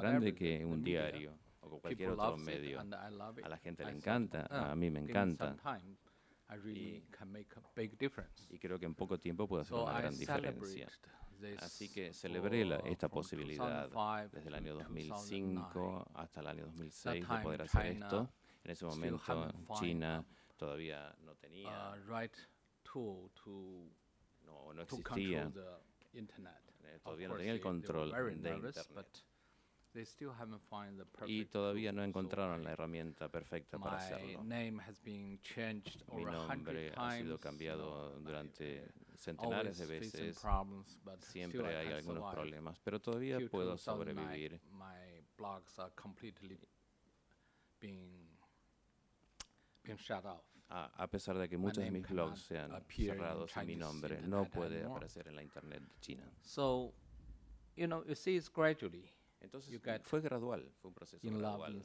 grande que un diario o cualquier otro medio. A la gente le encanta, a mí me encanta. Y creo que en poco tiempo puedo hacer una gran diferencia. Así que celebré esta posibilidad desde el año 2005 hasta el año 2006 de poder hacer esto. En ese momento China todavía no tenía, no, no existía, eh, todavía no tenía el control de Internet. Y todavía no encontraron la herramienta perfecta para hacerlo. Mi nombre ha sido cambiado durante centenares de veces. Siempre hay algunos problemas, pero todavía puedo sobrevivir. A, pesar de que muchos de mis blogs sean cerrados mi nombre, no puede aparecer en la internet de China. So, you know, you see, it's gradually. Entonces fue gradual, fue un proceso gradual.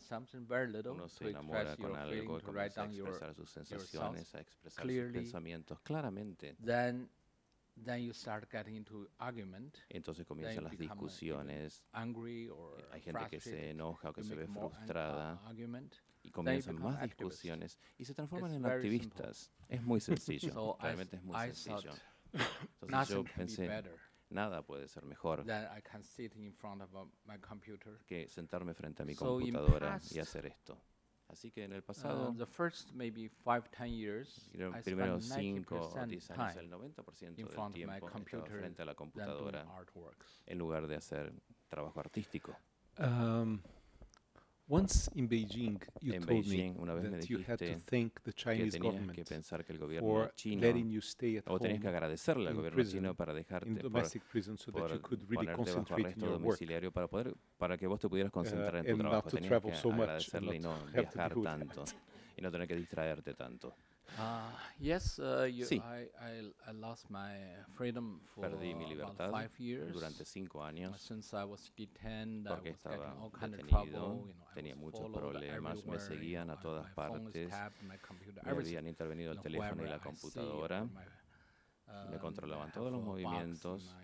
Uno se enamora con algo, comienza a expresar sus sensaciones, a expresar sus pensamientos claramente. Then, then you start getting into argument. Entonces comienzan las discusiones. Hay gente que se enoja o que se ve frustrada y comienzan más discusiones y se transforman en activistas. Es muy sencillo, realmente es muy sencillo. Entonces yo pensé, Nada puede ser mejor que sentarme frente a mi computadora y hacer esto. Así que en el pasado, uh, the first maybe five, ten years, los primeros 5 o 10 años, el 90% del tiempo estaba frente a la computadora en lugar de hacer trabajo artístico. Um, Once in Beijing, you en told Beijing, me that you had to thank the Chinese government que pensar que el gobierno chino, o tenías que agradecerle al gobierno chino para dejarte por, so por really ponerte bajo arresto domiciliario para poder para que vos te pudieras concentrar uh, en tu trabajo. Tenías que so agradecerle y no viajar tanto y no tener que distraerte tanto. Uh, yes, uh, you, sí. I, I, I lost my freedom for Perdí mi libertad five years. durante cinco años. Since I was detained, porque I was estaba all kind detenido, of trouble, you know, tenía muchos problemas, me seguían a todas partes, me habían intervenido el teléfono y la computadora, me controlaban todos los movimientos,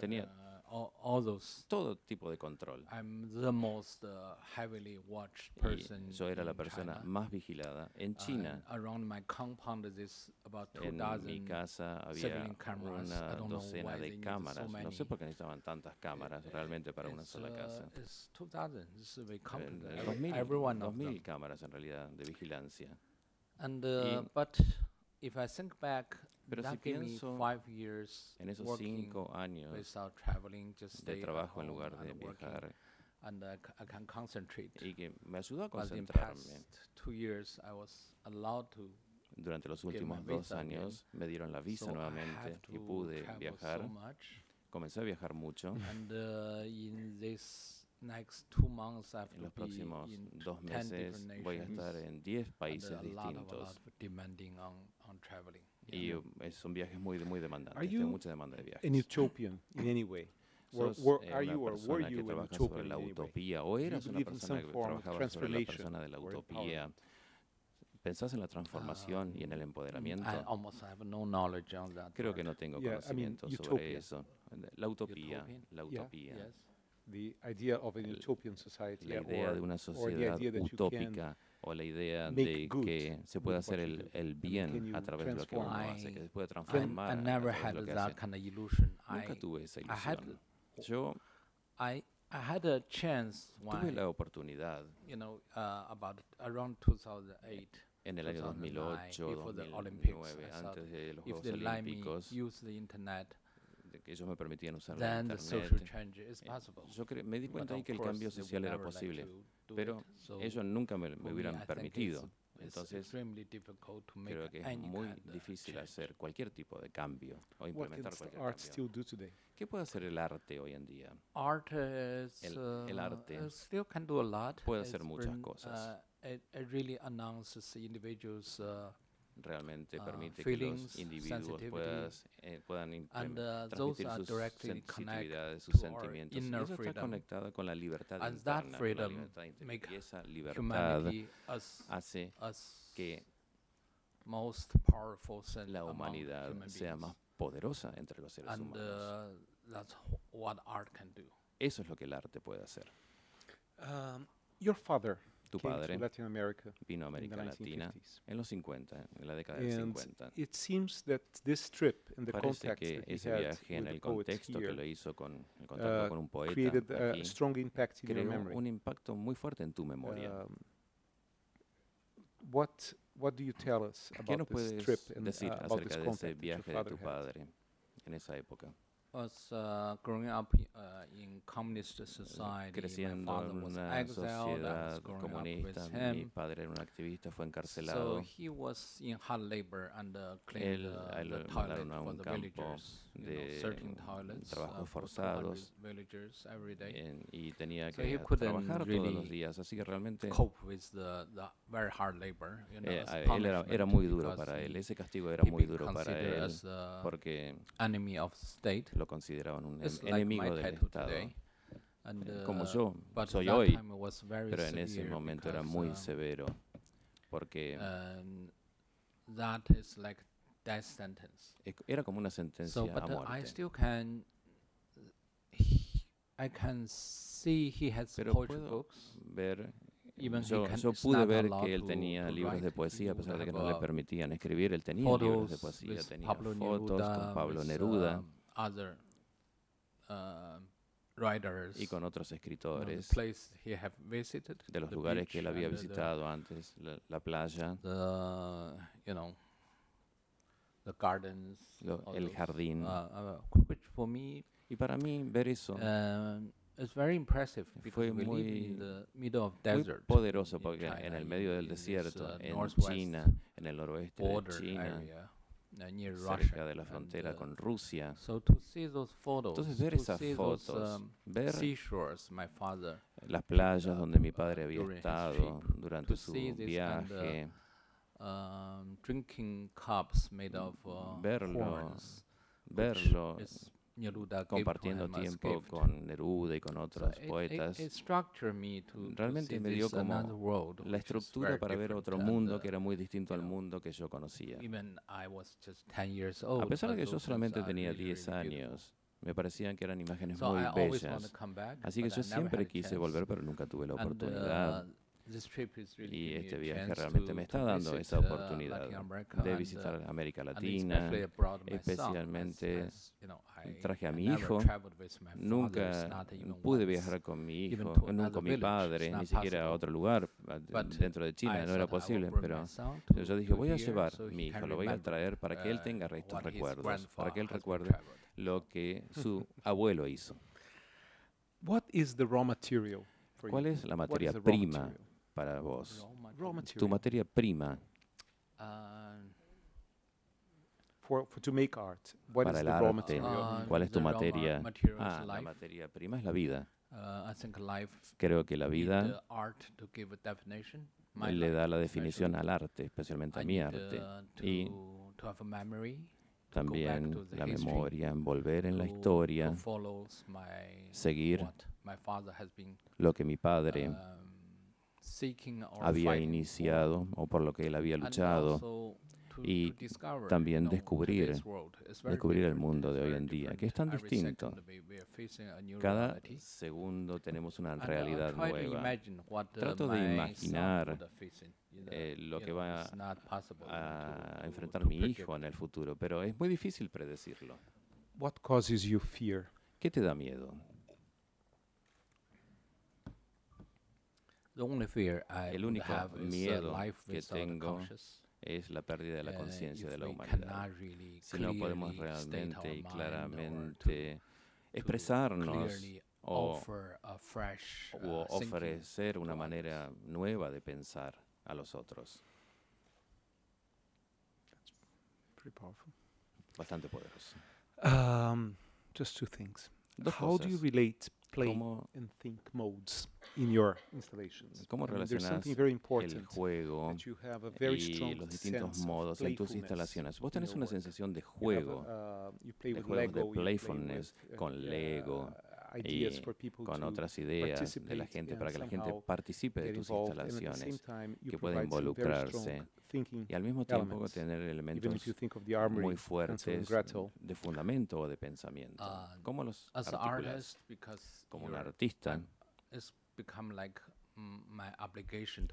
tenía all, all those. Todo tipo de control. I'm the most uh, heavily watched person y yo era la persona China. más vigilada en China. Uh, around my compound is about two en mi casa había una docena de cámaras. So no sé por qué necesitaban tantas cámaras realmente para una sola uh, casa. Uh, it's 2000. This is very complicated. 2000, Everyone 2000 cámaras en realidad de vigilancia. And uh, but if I think back, Pero si pienso en esos cinco años de trabajo en lugar de viajar and uh, I can concentrate. y que me ayudó a concentrarme. Two years I was allowed to Durante los últimos dos años me dieron la visa so nuevamente y pude viajar. So Comencé a viajar mucho. And, uh, in this next two months en los próximos dos meses voy a estar en 10 países distintos. Y es un viaje muy, muy demandante. Tengo mucha demanda de viajes. An Ethiopian in any way? ¿Sos were, are you or were you que trabaja sobre la utopía o eras una persona que trabajaba sobre la persona de la utopía? ¿Pensás en la transformación y en el empoderamiento? Creo que no tengo conocimiento sobre eso. La utopía, la utopía la idea de una sociedad utópica o la idea de que se puede hacer el, el bien a través de lo que uno hace, que se puede transformar a través de lo que hace. Nunca tuve esa ilusión. Yo I, I had a chance tuve la oportunidad you know, uh, about around 2008 en el año 2008, 2009, antes de los Juegos Olímpicos, use the internet, que ellos me permitían usar la internet. Yo me di cuenta ahí que el cambio social era posible, pero ellos nunca me, me hubieran permitido. Entonces, creo que es muy difícil hacer cualquier tipo de cambio o implementar cualquier cambio. ¿Qué puede hacer el arte hoy en día? el, el, arte uh, puede hacer muchas cosas. Uh, realmente uh, permite que los individuos puedas, eh, puedan and, uh, transmitir sus sensitividades, sus sentimientos. Y eso está conectado con la libertad and interna, freedom la libertad interna. Y esa libertad hace que most powerful la humanidad sea más poderosa entre los seres and, humanos. Uh, that's what art can do. Eso es lo que el arte puede hacer. Um, your father tu padre vino a América Latina en los 50, en la década del 50. It seems that this trip in the Parece que ese viaje en el contexto que lo hizo con el contacto uh, con un poeta aquí, strong impact in creó un impacto muy fuerte en tu memoria. What what do you tell us about ¿Qué nos puedes decir acerca de ese viaje de tu padre en esa época? Was uh, growing up uh, in communist society. Creciendo en una sociedad comunista, mi padre era un activista, fue encarcelado. So he was in hard labor and uh, cleaned Él, the, the toilet for the villagers, de trabajos uh, forzados. En, y tenía so que trabajar really todos los días, así que realmente cope with the, the very hard labor, you know, eh, él era, era muy duro para él, ese castigo era muy duro para él porque. Lo consideraban un enemigo del Estado. Como uh, yo soy hoy, pero en ese momento era muy um, severo porque era como una sentencia a uh, muerte. Pero puedo ver yo, yo, pude ver que él tenía libros de poesía, a pesar de que no le permitían escribir. Él tenía libros de poesía, tenía fotos con Pablo Neruda. Um, Uh, y con otros escritores de los lugares que él había visitado antes, la, playa, el jardín. Uh, uh, y para mí ver eso fue muy, poderoso porque en el medio del desierto, en China, en el noroeste de China, cerca de la frontera uh, con Rusia. Entonces ver esas fotos, um, ver las playas uh, donde mi padre había estado durante su viaje, um, verlo, verlo compartiendo tiempo con Neruda y con otros poetas, realmente me dio como la estructura para ver otro mundo que era muy distinto al mundo que yo conocía. A pesar de que yo solamente tenía 10 años, me parecían que eran imágenes muy bellas. Así que yo siempre quise volver, pero nunca tuve la oportunidad. Y este viaje realmente me está dando esa uh, oportunidad de visitar uh, América Latina, especialmente traje a mi hijo. Nunca pude viajar con mi hijo, nunca con mi padre, ni siquiera a otro lugar dentro de China, no era posible, pero yo dije, voy a llevar a mi hijo, lo voy a traer para que él uh, tenga estos recuerdos, para que él recuerde lo que su abuelo hizo. ¿Cuál es la materia prima para vos? Tu materia prima. para el arte, ¿cuál es tu materia? Ah, la materia prima es la vida. Uh, Creo que la vida le da la definición al arte, especialmente a mi arte. Uh, y también la memoria, envolver en la historia, seguir lo que mi padre um, había iniciado o por lo que él había luchado y también descubrir, descubrir el mundo de hoy en día, que es tan distinto. Cada segundo tenemos una realidad nueva. Trato de imaginar eh, lo que va a enfrentar mi hijo en el futuro, pero es muy difícil predecirlo. ¿Qué te da miedo? El único uh, miedo que tengo es la pérdida de la uh, conciencia de la humanidad. Si no podemos realmente y claramente expresarnos o, uh, ofrecer una manera nueva de pensar a los otros. Bastante poderoso. Um, just two things. How do you relate play and think modes in your installations. ¿Cómo relacionas el juego y los distintos modos en tus instalaciones? Vos tenés una sensación de juego, uh, de juego de playfulness con uh, Lego, y con otras ideas de la gente para que la gente participe de tus instalaciones, que pueda involucrarse y al mismo tiempo tener elementos muy fuertes de fundamento o de pensamiento. Uh, ¿Cómo los articulas? Como un artista,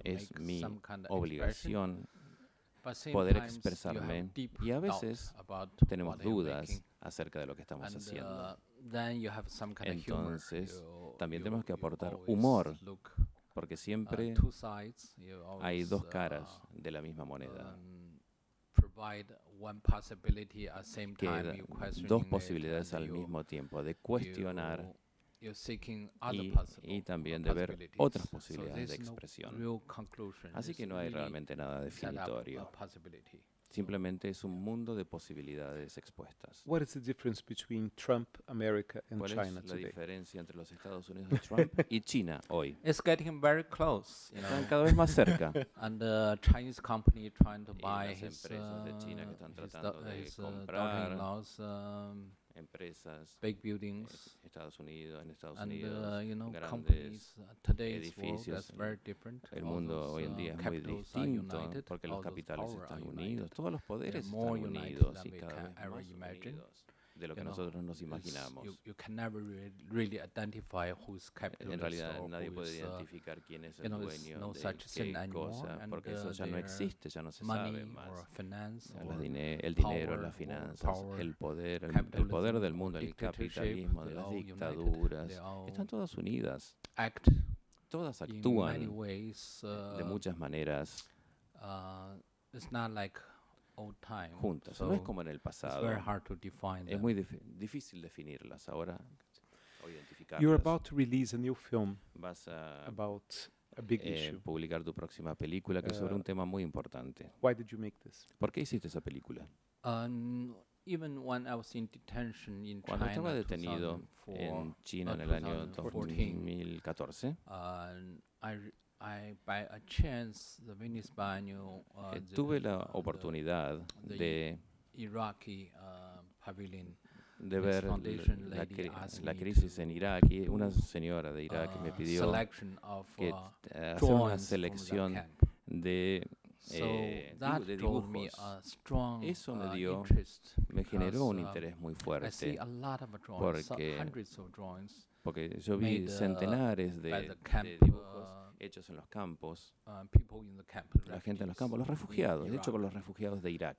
es mi obligación poder expresarme y a veces tenemos dudas acerca de lo que estamos haciendo. Uh, Entonces, también tenemos que aportar humor, porque siempre uh, hay dos caras uh, de la misma moneda. Um, que dos posibilidades al mismo tiempo de cuestionar y, también de ver otras posibilidades de expresión. Así que no hay realmente nada definitorio. Simplemente es un mundo de posibilidades expuestas. ¿Cuál es la diferencia entre los Estados Unidos de Trump y China hoy? It's getting very close. Están cada vez más cerca. and the Chinese company trying to buy y las empresas de China que están tratando de uh, comprar empresas, big buildings, Estados Unidos, en Estados and, Unidos, uh, you know, grandes uh, today's edificios. World, very different. El mundo hoy en día es muy distinto porque los capitales están unidos, todos los poderes están unidos y cada vez más unidos de lo que nosotros nos imaginamos. en realidad nadie puede uh, identificar quién es el dueño de qué cosa, porque eso uh, ya no existe, ya no se sabe más. el dinero, las finanzas, el poder, el, poder del mundo, el capitalismo, de las dictaduras, están todas unidas. Todas actúan de uh, muchas maneras juntas. no es como en el pasado. Es muy difícil definirlas ahora o identificarlas. You're about to release a new film Vas a about a big eh, issue. publicar tu próxima película que es sobre un uh, tema muy importante. Why did you make this? ¿Por qué hiciste esa película? Um, even when I was in detention in Cuando China estaba detenido en China en el año 2014, uh, I tuve la oportunidad de uh, de ver la, crisis en Irak y una señora de Irak me uh, pidió que hacer una selección de, eh, de dibujos. Eso me dio, me generó un interés muy fuerte porque, porque yo vi centenares de, de dibujos hechos en los campos, uh, la gente en los campos, los refugiados, de hecho con los refugiados de Irak.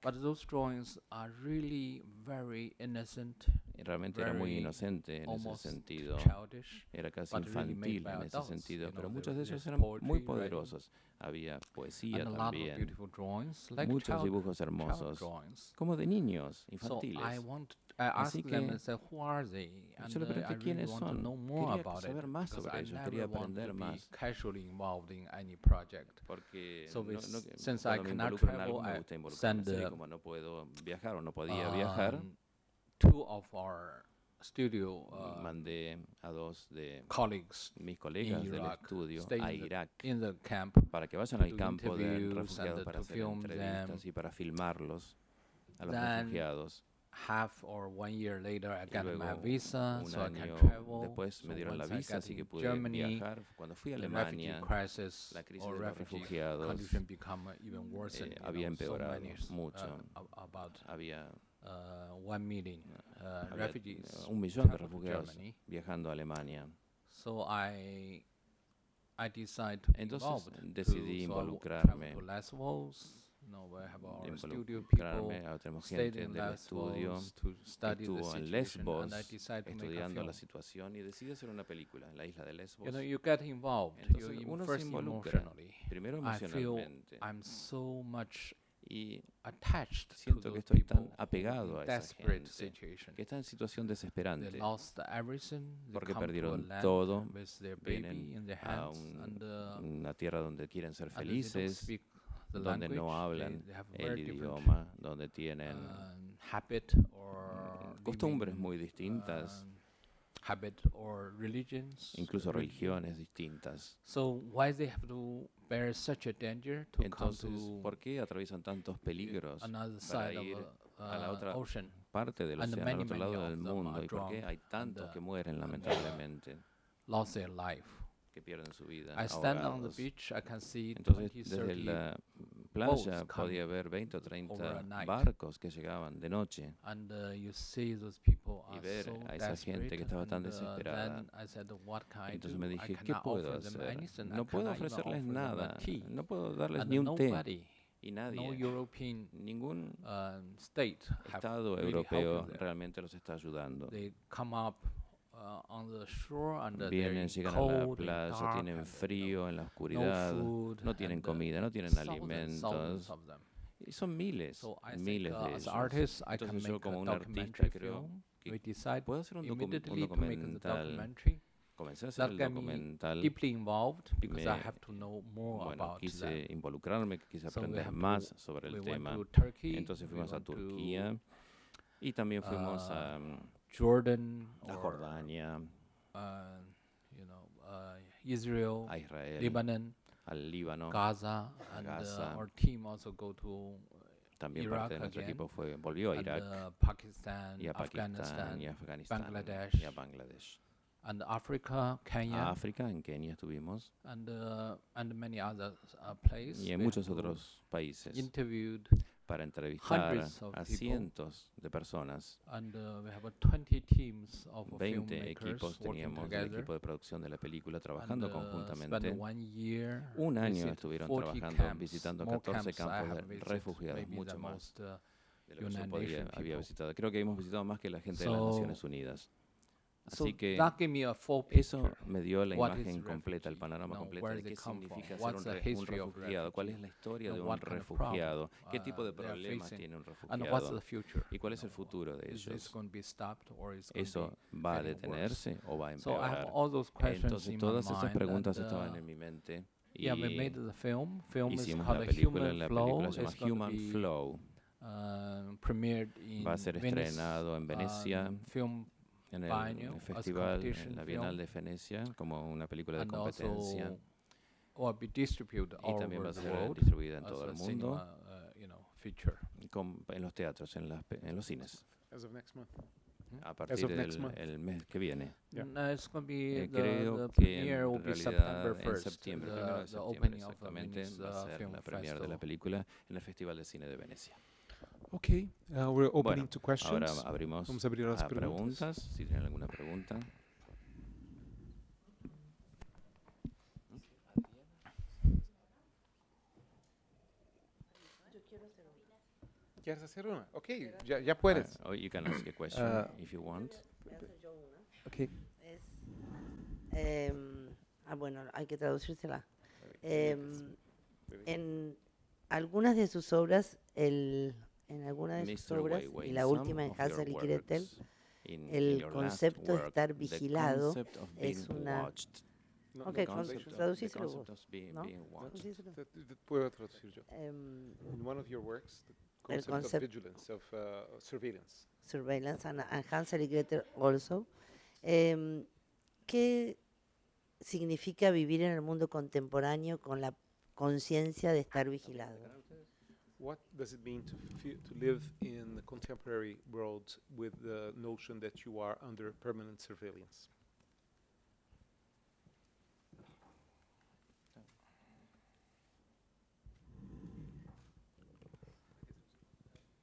Y realmente era muy inocente en ese sentido, era casi infantil en ese sentido, pero muchos de ellos eran muy poderosos. Había poesía también, muchos dibujos hermosos, como de niños infantiles. Así que yo le pregunté quiénes son. Quería saber más sobre ellos, quería aprender más. Porque no, no, since I cannot travel, me gusta involucrarme. como no puedo viajar o no podía viajar, um, two of our studio uh, mandé a dos de colleagues mis colegas del estudio a Irak in the camp para que vayan al campo de refugiados para hacer entrevistas y para filmarlos a los refugiados half or one year later I got my visa, so I can travel. después so me dieron la visa, así que pude Germany, viajar. Cuando fui a Alemania, crisis la crisis de los refugiados eh, había empeorado so mucho. Uh, about, había uh, one million uh, había refugees un millón de refugiados viajando a Alemania. So I, I decided to Entonces decidí involucrarme. To Lesbos, no, Ahora tenemos gente del estudio estuvo en Lesbos estudiando la situación y decide hacer una película en la isla de Lesbos. You know, you get involved. Entonces uno se involucra, primero emocionalmente. I'm so much y attached siento que estoy tan apegado a esa gente que está en situación desesperante porque perdieron todo, vienen a un, una tierra donde quieren ser felices, donde no hablan el idioma, donde tienen um, mm, costumbres muy distintas, um, incluso religiones distintas. Entonces, ¿por qué atraviesan tantos peligros para ir a la otra parte del océano, al otro lado del mundo, y por qué hay tantos que mueren lamentablemente. Lost their life. Que pierden su vida. I stand on the beach, I can see Entonces, 20, desde la playa podía ver 20 o 30 barcos que llegaban de noche. And, uh, you see those people y ver so a esa gente que estaba tan uh, desesperada. Said, Entonces me dije, ¿qué puedo hacer? No puedo ofrecerles nada, no puedo darles ni un té y nadie, European, ningún um, state Estado europeo realmente los está ayudando. They come up, uh, on the shore and Vienen, llegan a la playa, tienen frío en la oscuridad, no, tienen uh, comida, no tienen alimentos. Y son miles, so miles uh, de ellos. Artist, Entonces yo como un artista creo que puedo hacer un, docu un documental comencé a hacer el documental. Deeply involved because me, I have to know more bueno, about quise involucrarme, quise aprender más to, sobre el tema. Entonces fuimos a Turquía y también fuimos a Jordan, a Jordania, uh, you know, uh, Israel, Israel, Lebanon, al Líbano, Gaza, and Gaza. Uh, our team also go to también Iraq parte de nuestro again, equipo fue volvió a Irak. and, uh, Pakistan, y a Pakistán Afghanistan, y a Afganistán Bangladesh, y a Bangladesh. and Africa, Kenya, África, en Kenia estuvimos, and uh, and many other uh, places. y en muchos otros países. interviewed para entrevistar a cientos de personas. And uh, we have uh, 20 teams of 20 equipos teníamos del equipo de producción de la película trabajando and, uh, conjuntamente. Un año estuvieron 40 trabajando, visitando more 14 camps I campos de refugiados, mucho más uh, de lo que yo podía, había visitado. Creo que hemos visitado más que la gente de las Naciones Unidas. So Así que a full eso me dio la imagen completa, el panorama completo de qué significa ser un, re- un refugiado, cuál es la historia de un refugiado, problem, qué tipo de uh, problemas tiene un refugiado y cuál es el No, futuro de ellos. ¿Eso va a detenerse o va a So empeorar? Entonces todas esas preguntas estaban uh, en mi mente y Yeah, we made the film. Film is hicimos la película. La película se llama Human Flow. uh, Va a ser estrenado en Venecia, um, film en el festival, en la Bienal film. de Venecia, como una película de competencia. also Y también va a the ser distribuida en todo el cinema, mundo, uh, you know, feature. con- en los teatros, en, las pe- en los cines, As of next month. a of partir next del month. el mes que viene. Yeah. No, it's be Eh, the, creo the que en will be realidad September en 1st. septiembre, the, primero de the septiembre opening of the exactamente, Venice va a uh, ser Film la premiere de la Festival. película en el Festival de Cine de Venecia. Okay, uh, we're opening Bueno, to questions. Ahora abrimos Vamos a abrir las a preguntas, si tienen alguna pregunta. ¿Quieres hacer una? Okay, ya, ya puedes. Uh, or you can ask a question Uh, if you want. Okay. Es, em, ah, bueno, hay que traducírsela. Em, en algunas de sus obras, el, en algunas de sus obras, y la última en Hansel y Gretel, el concepto de estar vigilado es una- No, Ok, traducíselo vos, puedo traducir yo. Em, In one of your works, the El concept of vigilance, of uh, surveillance. Surveillance and, and Hansel y Gretel also. Em, ¿Qué significa vivir en el mundo contemporáneo con la conciencia de estar vigilado? What does it mean to, fe- to live in the contemporary world with the notion that you are under permanent surveillance?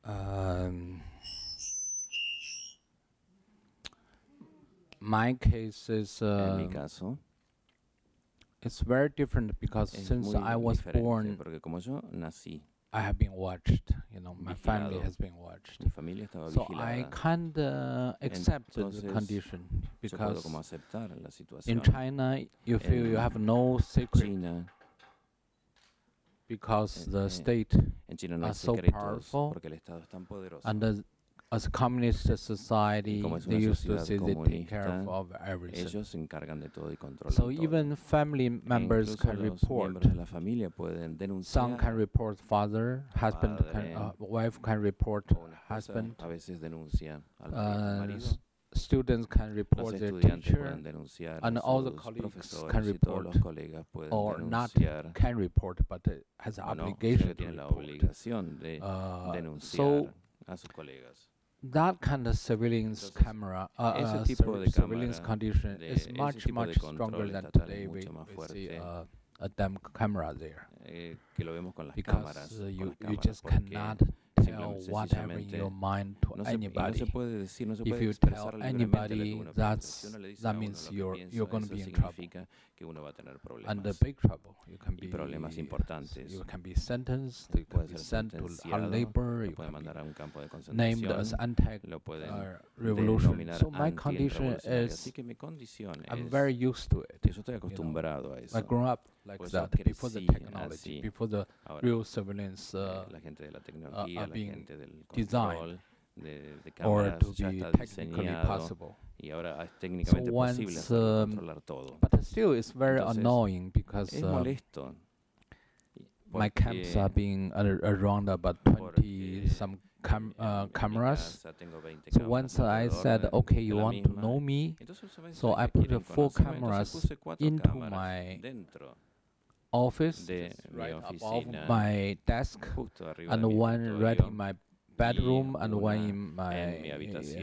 Um, my case is uh, caso, it's very different because since I was diferente, born, porque como yo nací, I have been watched. You know, my family has been watched. mi familia estaba So I vigilada. kind of accept the Entonces, condition Yo puedo because como aceptar la in situación. China you feel you have no secret China, because en- the eh, state en China no hay are so secretos powerful porque el Estado es tan poderoso. and as, as a communist society como es they una used to sociedad say they take care of, comunista, of everything. Ellos se encargan de todo y controlan So todo. even family E members incluso can los report. miembros de la familia pueden Son can report father, husband can, Padre. uh, wife can report o una esposa husband. a veces denuncia al Uh, marido. s- students can Los report their estudiantes teacher pueden denunciar and a all the sus colleagues profesores can y todos los report colegas pueden or not denunciar can report but uh, has an o no, sino obligation to tienen la report. obligación de Uh, denunciar so a sus colegas. That kind of surveillance Entonces, camera, uh, uh, sur surveillance condition is much, much stronger than today we, we see uh, a damn camera there. Eh, que lo vemos con las because cámaras, uh, you, you just cannot tell whatever in your mind to anybody. Se, no se puede decir, no se if you tell anybody, that's, that means you're, you're going to be in trouble. Que uno va a tener problemas. Under big trouble. You can be. You can be sentenced, you can be sent to hard labor, you can be a un campo de named as anti-revolution. Uh, so my condition is, I'm very used to it. Yo estoy acostumbrado you know. a eso. I grew up like that before the technology, before the real surveillance uh, la gente de la tecnología, uh, la gente del control de, de cámaras ya está possible. y ahora es so once, um, todo. But still, it's very Entonces, annoying because uh, my camps are being around about 20 some cam uh, cameras. So once I said, okay, you want to know me, so I put four cameras into my office, right above my desk, and one right in my bedroom and one in my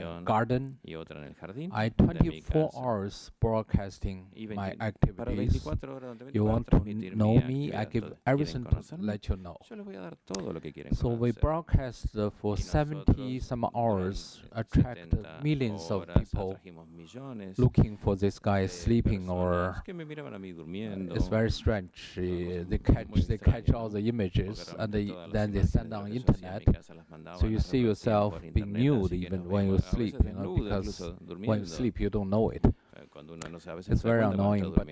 uh, garden. I 24 hours broadcasting my activities. You want to know me, I give everything to let you know. So we broadcast uh, for 70 some hours, attract millions of people looking for this guy sleeping or it's very strange. Uh, they catch they catch all the images and they, then they send on internet. So you see yourself being nude even when you sleep, you know, because when you sleep you don't know it. It's very annoying, but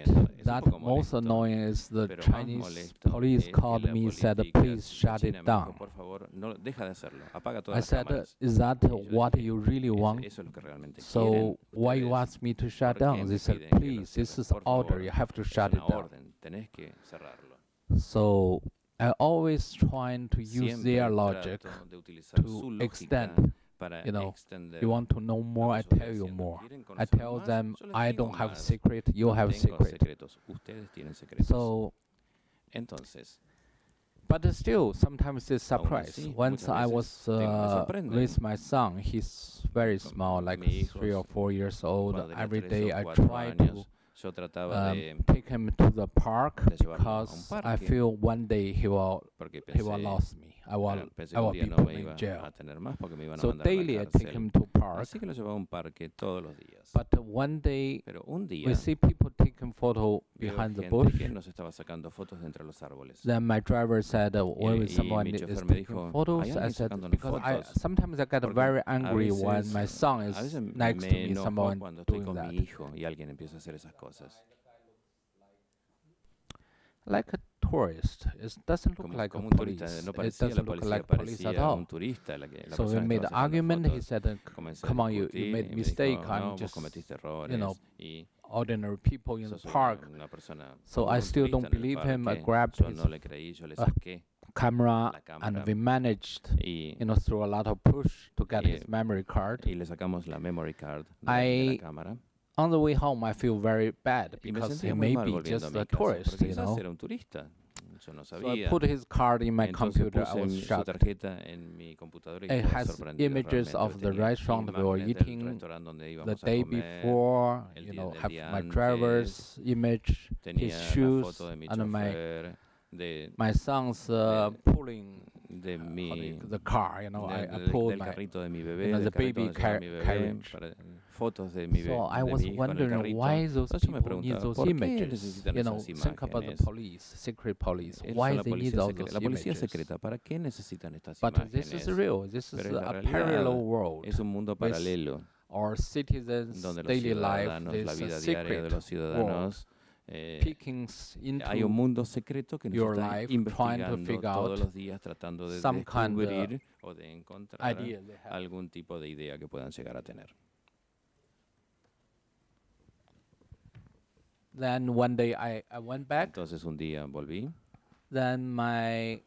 that most annoying is the Chinese police called me and said, please shut it down. I said, is that what you really want? So why you ask me to shut down? They said, please, this is order, you have to shut it down. So I always trying to use their logic to extend. You know, you want to know more, I tell you more. I tell them I don't have secret, you have a secret. So, but still, sometimes it's surprise. Once I was uh, with my son, he's very small, like three or four years old. Every day I try to Yo trataba um, de take him to the park because I feel one day he will he will lose me. I will, I will be put in jail. so daily I take him to park. Así que lo llevaba a un parque todos los días. But uh, one day Pero un día we see people taking photo behind the bush. que nos estaba sacando fotos de entre los árboles. Then my driver said, uh, "Where is someone is taking dijo, photos?" I said, "Because I sometimes I get very angry when my son is next to me, someone doing that." y alguien empieza a hacer esas cosas. Like a tourist. It doesn't look como, like como a police. No it doesn't look like police at all. Turista, la que, la so we made an argument. He said, "Come on, you, you made mistake. Dijo, I'm no, just, you know, ordinary people in the park." So I still don't believe him. I grabbed his uh, camera, and we managed, you know, through a lot of push to get his memory card. Y le sacamos la memory card I, on the way home, I feel very bad because he may be just a tourist, you know. Era un turista. Yo no so I put his card in my computer. I was shocked. It has images of the restaurant we were eating the day before. You know, have my driver's image, his shoes, and my my son's uh, pulling de ah, mi, the car. You know, I, I pulled my, you know, the baby car carriage fotos de mi, so I was wondering why those people need those images. You know, think about the police, secret police. Why they need all those La policía secreta, ¿para qué necesitan estas but imágenes? this is real. This is a parallel world. Es un mundo paralelo. Our citizens' daily life, la vida diaria de los ciudadanos eh, hay un mundo secreto que nos está investigando todos los días tratando de descubrir o de encontrar algún tipo de idea que puedan llegar a tener. Then one day I, I went back. Entonces un día volví. Then my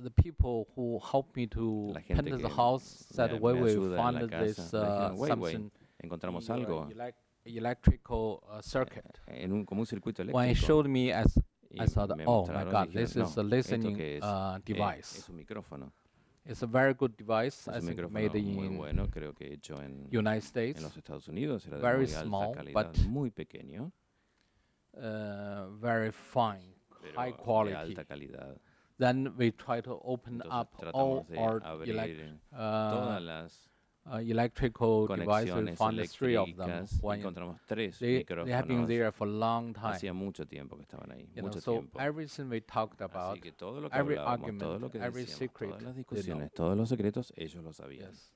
the people who helped me to paint the house said, "Where we found this uh, something." Encontramos algo. Electrical uh, circuit. En un, como un circuito eléctrico. When he showed me, as I thought, oh my God, this is a listening uh, device. Es un micrófono. It's a very good device. Es I un think made muy in bueno, creo que hecho en, United en States. los Estados Unidos. Era de Very muy alta small, calidad, but- muy pequeño, Uh, very fine, pero high de quality. alta calidad. Then we try to open Entonces up all tratamos de our abrir elec- todas uh, las uh, electrical devices. conexiones Found three of them. eléctricas. One- Encontramos tres they, they have been there for a long time. Hacía mucho tiempo que estaban ahí, You know, so tiempo. everything we talked about, Así que todo lo que every hablábamos, todo argument, lo que every decíamos, secret, todas las they discusiones, know. todos los secretos, ellos lo sabían. yes,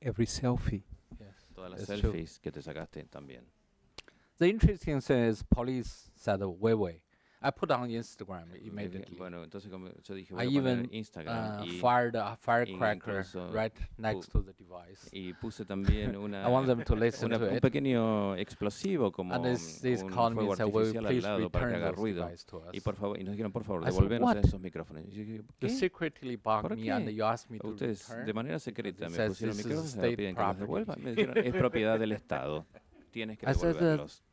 Every selfie. yes. Todas las That's true. selfies que te sacaste también. The interesting thing is police said, wait, wait. I put on Instagram immediately. Bueno, entonces como yo dije, I voy a poner even Instagram uh, y, fired a firecracker right next to the device. y puse también una, I want them to listen una- to un it. pequeño explosivo como And this, this un fuego artificial al please lado para que haga ruido. Y por favor, y nos dijeron, por favor, I said, devolvernos "What?" esos micrófonos. Y yo dije, You ¿qué? secretly blocked ¿Por me and you asked me to Ustedes return. de manera secreta me pusieron micrófonos me piden que los devuelva. Me dijeron, es propiedad del Estado. Tienes que devolverlos.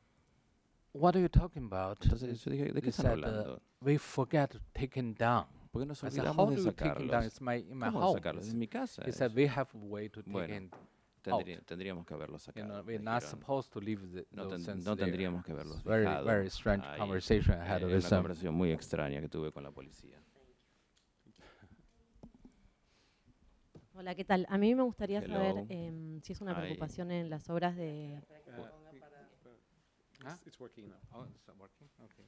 What are you talking about? Entonces yo dije, ¿de qué They están said, hablando? we forget to take it down. ¿Por qué nos I said, how olvidamos do de you take it down? sacarlos? It's my, in my ¿Cómo home. sacarlos? En mi casa. He es. said, we have a way to take Bueno, it Tendría- tendríamos que haberlos You sacado. know, me we're not dijeron. supposed to leave the, No, those ten- things no there. tendríamos que haberlos very, dejado very strange ahí. conversation I had Eh, with una conversación muy extraña que tuve con la policía. Hola, ¿qué tal? A mí me gustaría Hello. saber em, si es una preocupación en las obras de... Huh? It's, it's working now. Oh, it's not working? Okay.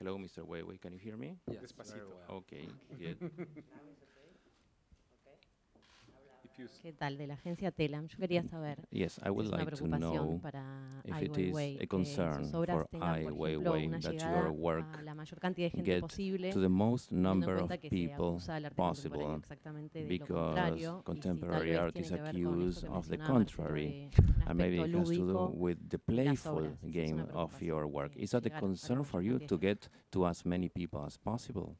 Hello, Mr. Weiwei, can you hear me? Yes, Despacito. very well. Okay, good. ¿Qué tal? De la agencia Telam. Yo quería saber Yes, I would es una like to preocupación know para if Ai it is Weiwei a que concern for Ai Weiwei that your work a la mayor cantidad de gente get posible, to the most number of people possible exactamente de lo because contemporary vez art is tiene que ver con accused of the contrary, de un and maybe it has to do with the las playful game of your work. Is that a concern mayor for you cantidad to de get to as many people as possible?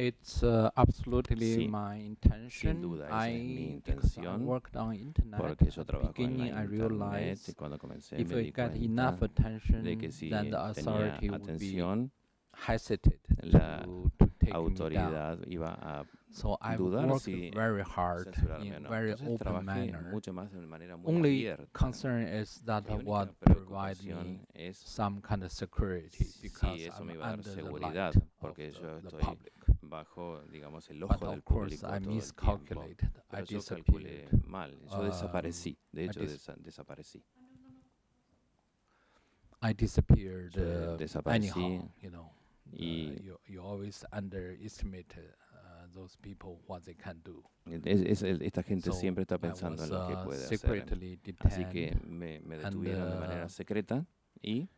It's uh, absolutely Sí, my intention. duda, esa es mi I, because I intención, worked on internet. Porque yo trabajo en la I internet realized cuando comencé if me we di get enough attention, de que si then the tenía authority would be atención, hesitate la to, to. Autoridad iba a So I dudar si very hard censurarme in o no. very Entonces open trabajé manner. mucho más de manera muy Only abierta. concern is that Mi única what provide me preocupación es some kind of security si because eso I'm me iba a dar seguridad, porque yo estoy public. bajo, digamos, el But ojo of del course, público I todo el tiempo. miscalculated. I Pero yo calculé disappeared. mal, yo Um, desaparecí, de I hecho desa- desaparecí. I disappeared uh, desaparecí anyhow, you know. Uh, you, you always underestimate uh, those people what they can do. Es- es esta gente So siempre está pensando was, en lo que uh, puede hacer. secretly Así que me, me and, detuvieron de manera uh, secreta y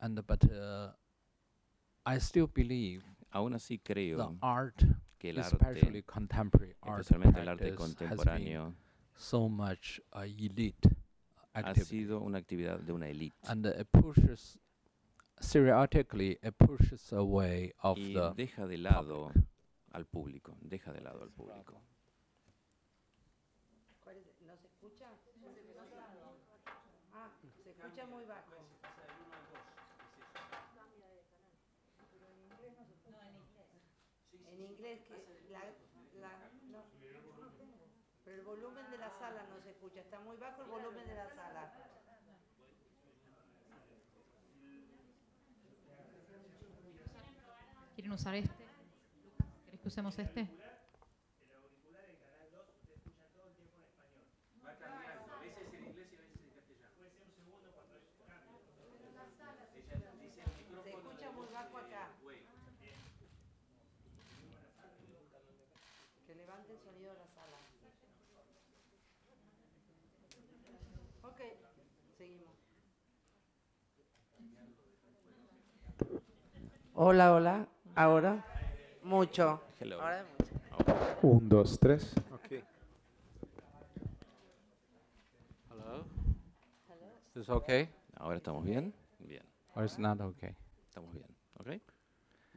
and but uh, I still believe aún así the art, que el especially arte, contemporary art, especialmente el arte has been contemporáneo, so much uh, elite ha activity, sido una actividad de una élite. and it pushes y the deja de lado public. al público, deja de lado al público. ¿No se escucha? Ah, se escucha muy bajo. En inglés, que la, la- no. Pero el volumen de la sala no se escucha, está muy bajo el volumen de la sala. ¿Quieren usar este? ¿Querés que usemos este? Se escucha muy bajo acá. Que levante el sonido de la sala. Ok, seguimos. Hola, hola. Ahora, mucho. Hello. Ahora mucho. Un, dos, tres. Okay. Hello. Is this okay Ahora estamos bien, bien, or is not okay? estamos bien, ¿ok?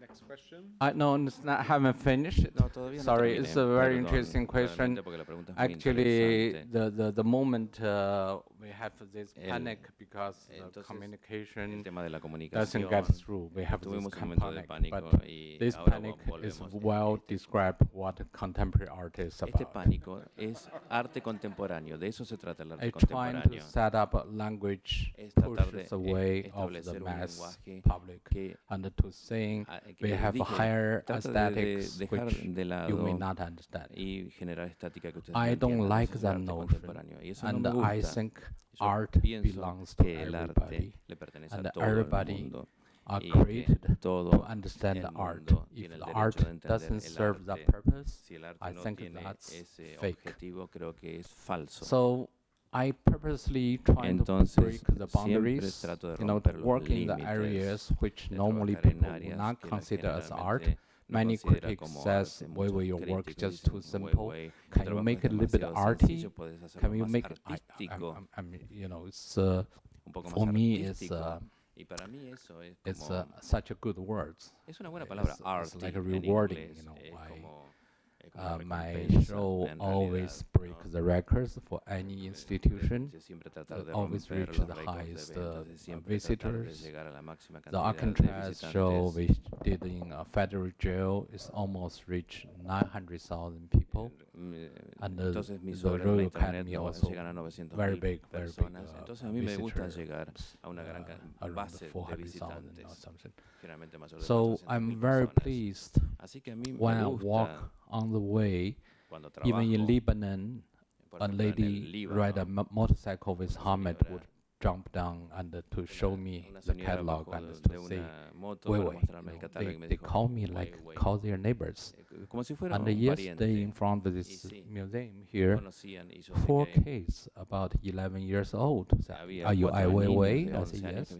Next question. I no, it's not, haven't finished. No, todavía no Sorry, terminé, it's a very perdón, interesting question. la pregunta es muy Actually, the, the, the moment uh, we have this El- panic because the entonces, El communication tema de la doesn't get through, we have this Tuvimos un kind momento of de panic. But this panic is well Este- described what contemporary art is Este pánico es arte contemporáneo, de eso se trata el arte It's trying to contemporáneo. set up a language Es tratar de pushes away of the mass public and to saying a- que we have dije, higher trata de- de aesthetics dejar which de you may lado not understand. y generar estática que ustedes I don't like that arte notion. contemporáneo, y eso no And me I gusta. think Yo art pienso belongs to que el everybody. arte le pertenece and a todo el everybody mundo are y que created todo to understand el the art. mundo If tiene el the derecho art de entender doesn't el serve that arte. purpose, si el arte I no think tiene that's ese fake. objetivo creo que es falso. so I purposely try to Entonces, break the siempre boundaries, trato de you know, to romper los work in the límites, areas which de normally trabajar en people would áreas not que la consider as art. generalmente no Many considera critics como says, arte. "Wait, Muchos well, your work is críticos just too dicen, "Wei, simple. wei, tu Can you trabajo make es it a little bit demasiado arty? sencillo, puedes hacerlo Can you más make it?" I, I, artístico, I'm- I'm- you know, it's uh, un poco for más me, it's artístico. uh, y para mí eso es it's como uh, such a good words. es una buena palabra it's- art it's like a en rewarding, inglés, you know, es I- como, es como una Uh, my recompensa show en always realidad, breaks ¿no? the records for any institution. de siempre tratar uh, de always romper reach los the récords de highest, ventas, uh, de uh, siempre tratar de visitors. llegar a la máxima The cantidad de Alcatraz show visitantes. we did in a federal jail is almost reached 900,000 people. And the- Entonces mis the obras en Royal internet Academy no also llegan a 900 very big, very big, personas. uh, Entonces a mí me gusta visitor, llegar a una gran uh, around base de 400,000 or visitantes, something. generalmente mayor de So 400.000 I'm very personas. pleased Así que a mí when me I gusta walk on the way, cuando even in Lebanon, por a ejemplo, en el lady Líbano, ride a mo- motorcycle with helmet would jump down and uh, to show me una the señora catalog bajó and de, to de say, una moto Wei para Wei. mostrarme You el know, catálogo they, y me they dijo, call me "Wei, like Wei". call their neighbors. Eh, como si fuera And un yesterday pariente. in front of Y this sí, museum here, conocían y yo sé four que kids about 11 years old said, había "Are you Ai cuatro Weiwei?" niños de I 11 said, años "Yes."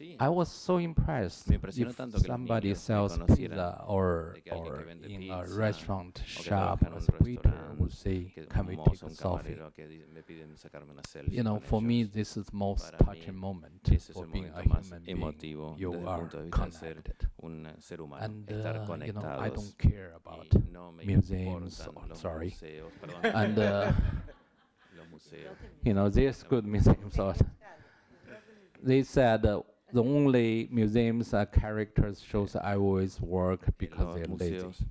Que me dijeron, "Wei, Wei". Sí, I was so impressed. Me impresionó if tanto que los somebody niños me sells conocieran, pizza or, de que alguien que or vende in a pizza, restaurant que shop trabaja en as a waiter would say, que "Can un we mozo, take a un selfie?" camarero que di- me piden sacarme una selfie You know, con for me, ellos. this is the most Para mí, touching moment Ese es for el being a momento más human being. You desde el are punto de vista de ser connected. un eh, ser humano, And estar uh, you know, I conectados. don't care about y no me museums, importan oh, los sorry. museos, perdón, and uh, los museos. you know, there's good museums. So they said uh, the only museums are characters shows I always work Eh, because los they're lazy. museos,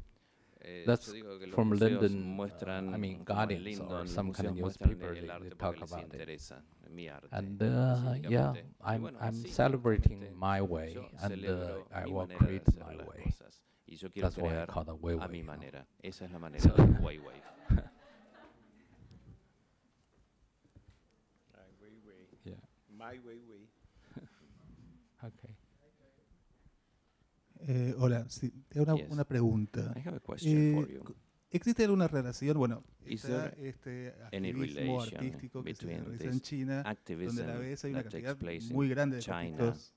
eh, That's yo digo que los from museos London, uh, muestran, I mean, como en Guardians Lindon, or los some kind of museos muestran newspaper, el they- arte they porque talk les about it. interesa, mi arte. And uh, yeah, básicamente. Y I'm bueno, I'm así, celebrating justamente, my way, yo and uh, celebro I mi will manera de create hacer my las way. cosas. Y yo quiero That's why I crear call it way a way. mi you know. manera. Esa es la manera So- de Wei Wei. Ai Weiwei. Yeah. My Weiwei. Okay. Eh, hola, sí, tengo una, Yes. una pregunta. I have a question Eh, for you. ¿Existe alguna relación, bueno, está este activismo artístico que se realiza en China, donde a la vez hay una cantidad muy grande de conflictos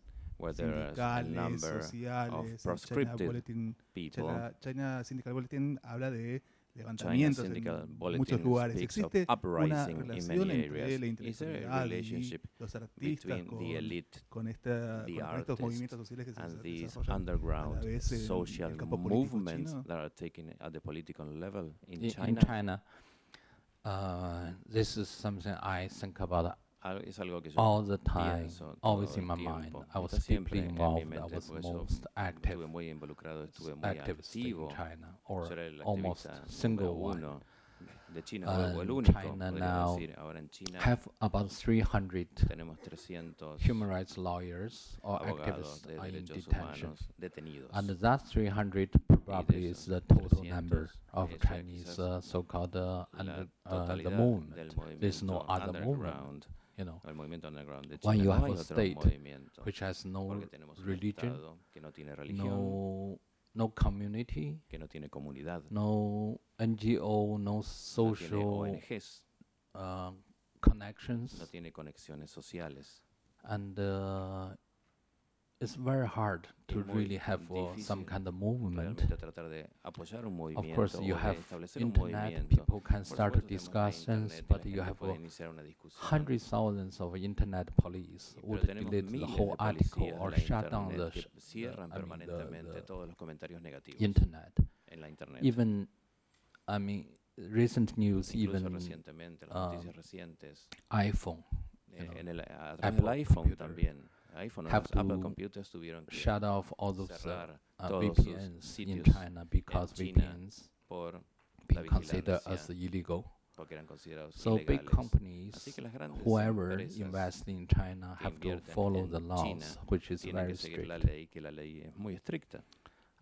sindicales, sociales, China Bulletin. China, China Syndical Bulletin habla de levantamientos Syndical en muchos lugares. ¿Existe una in relación many entre areas. la a intelectualidad y relationship los artistas between con, the elite con, esta, the con estos artists movimientos sociales que se and desa- these desarrollan a underground la vez en el social campo político movements chino? that are taken at the political level in In, China? in China, uh, this is something I think about all the time, always in my mind. I was deeply involved. I was most active, activist in China, or almost single one. Uh, China now have about 300 human rights lawyers or activists in detention. And that 300 probably is the total number of Chinese uh, so-called uh, uh the movement. There's no other movement. You know, el movimiento underground de When you No have a state which has no religion, que no tiene religión, no no community, que no tiene comunidad, no NGO, no no social ONGs, uh, no connections, tiene conexiones sociales. and uh, it's very hard to really have uh, some kind of movement. Of course, you have internet, people can start discussions, but you have uh, hundreds thousands of internet police would delete the whole article or shut down the, the, I mean, the, the internet. Even, I mean, recent news, even uh, iPhone. You know, en el, a través del iPhone have to Apple computers tuvieron que shut off all those uh, uh, VPNs in China because VPNs por being considered as illegal. So big companies, whoever invests in China, have to follow the laws, which is very strict.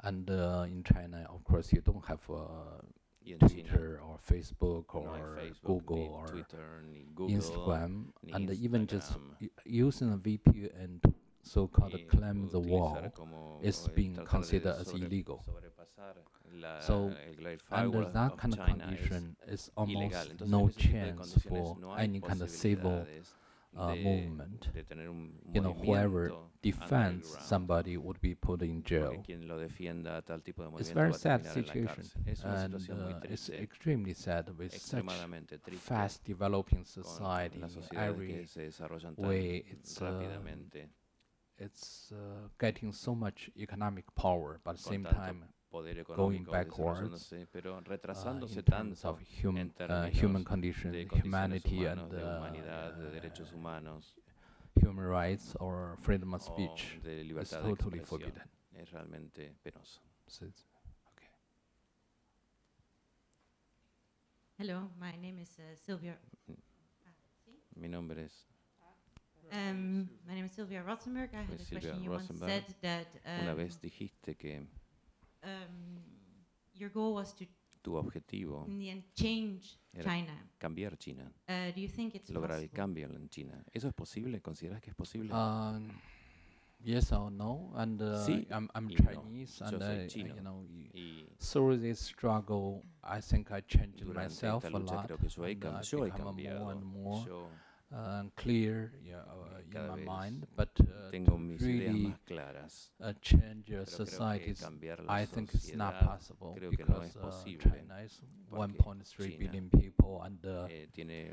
And uh, in China, of course, you don't have uh, Twitter or Facebook or Facebook, Google or Twitter, Google, Instagram, and Instagram. even just using a VPN to so-called climb the wall is being considered as illegal. So under that kind of condition, it's almost no chance for any kind of civil uh, movement. You know, whoever defends somebody would be put in jail. It's a very sad situation, and uh, it's extremely sad with such fast developing society. Every way, it's uh, it's uh, getting so much economic power, but at the same time going backwards uh, in terms of hum, uh, human condition, humanity, and uh, human rights or freedom of speech is totally forbidden. Es realmente penoso. So okay. Hello, my name is uh, Sylvia. Mi nombre es um, my name is Sylvia Rottenberg. I had a question. You once said that um, Una vez dijiste que um, your goal was to tu objetivo change China. cambiar China. Uh, do you think it's lograr possible? el cambio en China. ¿Eso es posible? ¿Consideras que es posible? Um, yes or no, and uh, sí I'm, I'm no. Chinese, and I, chino. you know, y through this struggle, I think I changed myself a lot. creo que yo he, and cam- I've yo he become cambiado. more and more Yo uh, clear yeah, uh, in cada my vez mind, but uh, tengo to mis ideas really más claras. uh, change your Pero creo que societies, cambiar la I think it's not sociedad possible creo que no es because uh, posible, China is porque 1.3 China, billion people and uh, Eh, tiene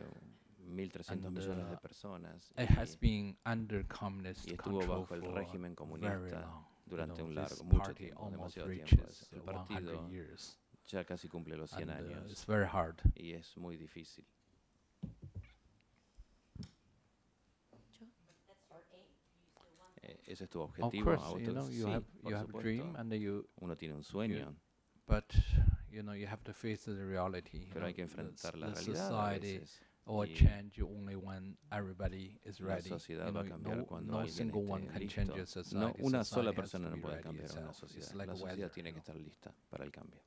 1.300 and, millones de uh, personas it y, has been under communist y estuvo control bajo el for régimen very comunista long. You durante know, un this largo, mucho party tiempo, almost demasiado tiempo. reaches Es- El 100 partido years, ya casi cumple los 100 and uh, años it's very hard. y es muy difícil. Eh, ¿Ese es tu Of objetivo? course, you know, you sí, have por you have a dream, supuesto. and you Uno tiene un sueño, but you know you have to face the reality. pero hay que the enfrentar la the society or change only when everybody is La ready. sociedad You va a cambiar no, cuando no alguien single esté one can listo. change a No, society. una sola Society has to persona no be puede cambiar una itself. Sociedad. like La sociedad weather, tiene que estar lista para el cambio.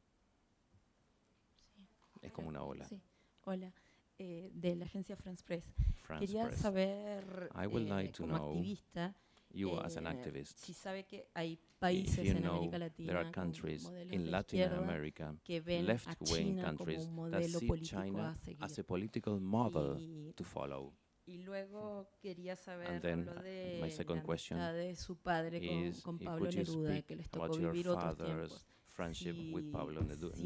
Es como una ola. Sí, hola, eh, de la agencia France Press. France Quería Press. saber, I would eh, like to como know, activista, You as an eh, activist, si sabe que hay if países you en know América there Latina are con countries modelos in de Latin izquierda America, que ven a left-wing China como countries un that modelo see político China a seguir. as a political model Y, to follow. y luego quería saber then, lo uh, de my second la question amistad de su padre Is con, con if Pablo could you Neruda, speak que les tocó about your vivir otros father's tiempos. friendship with Si, Pablo Nedu- si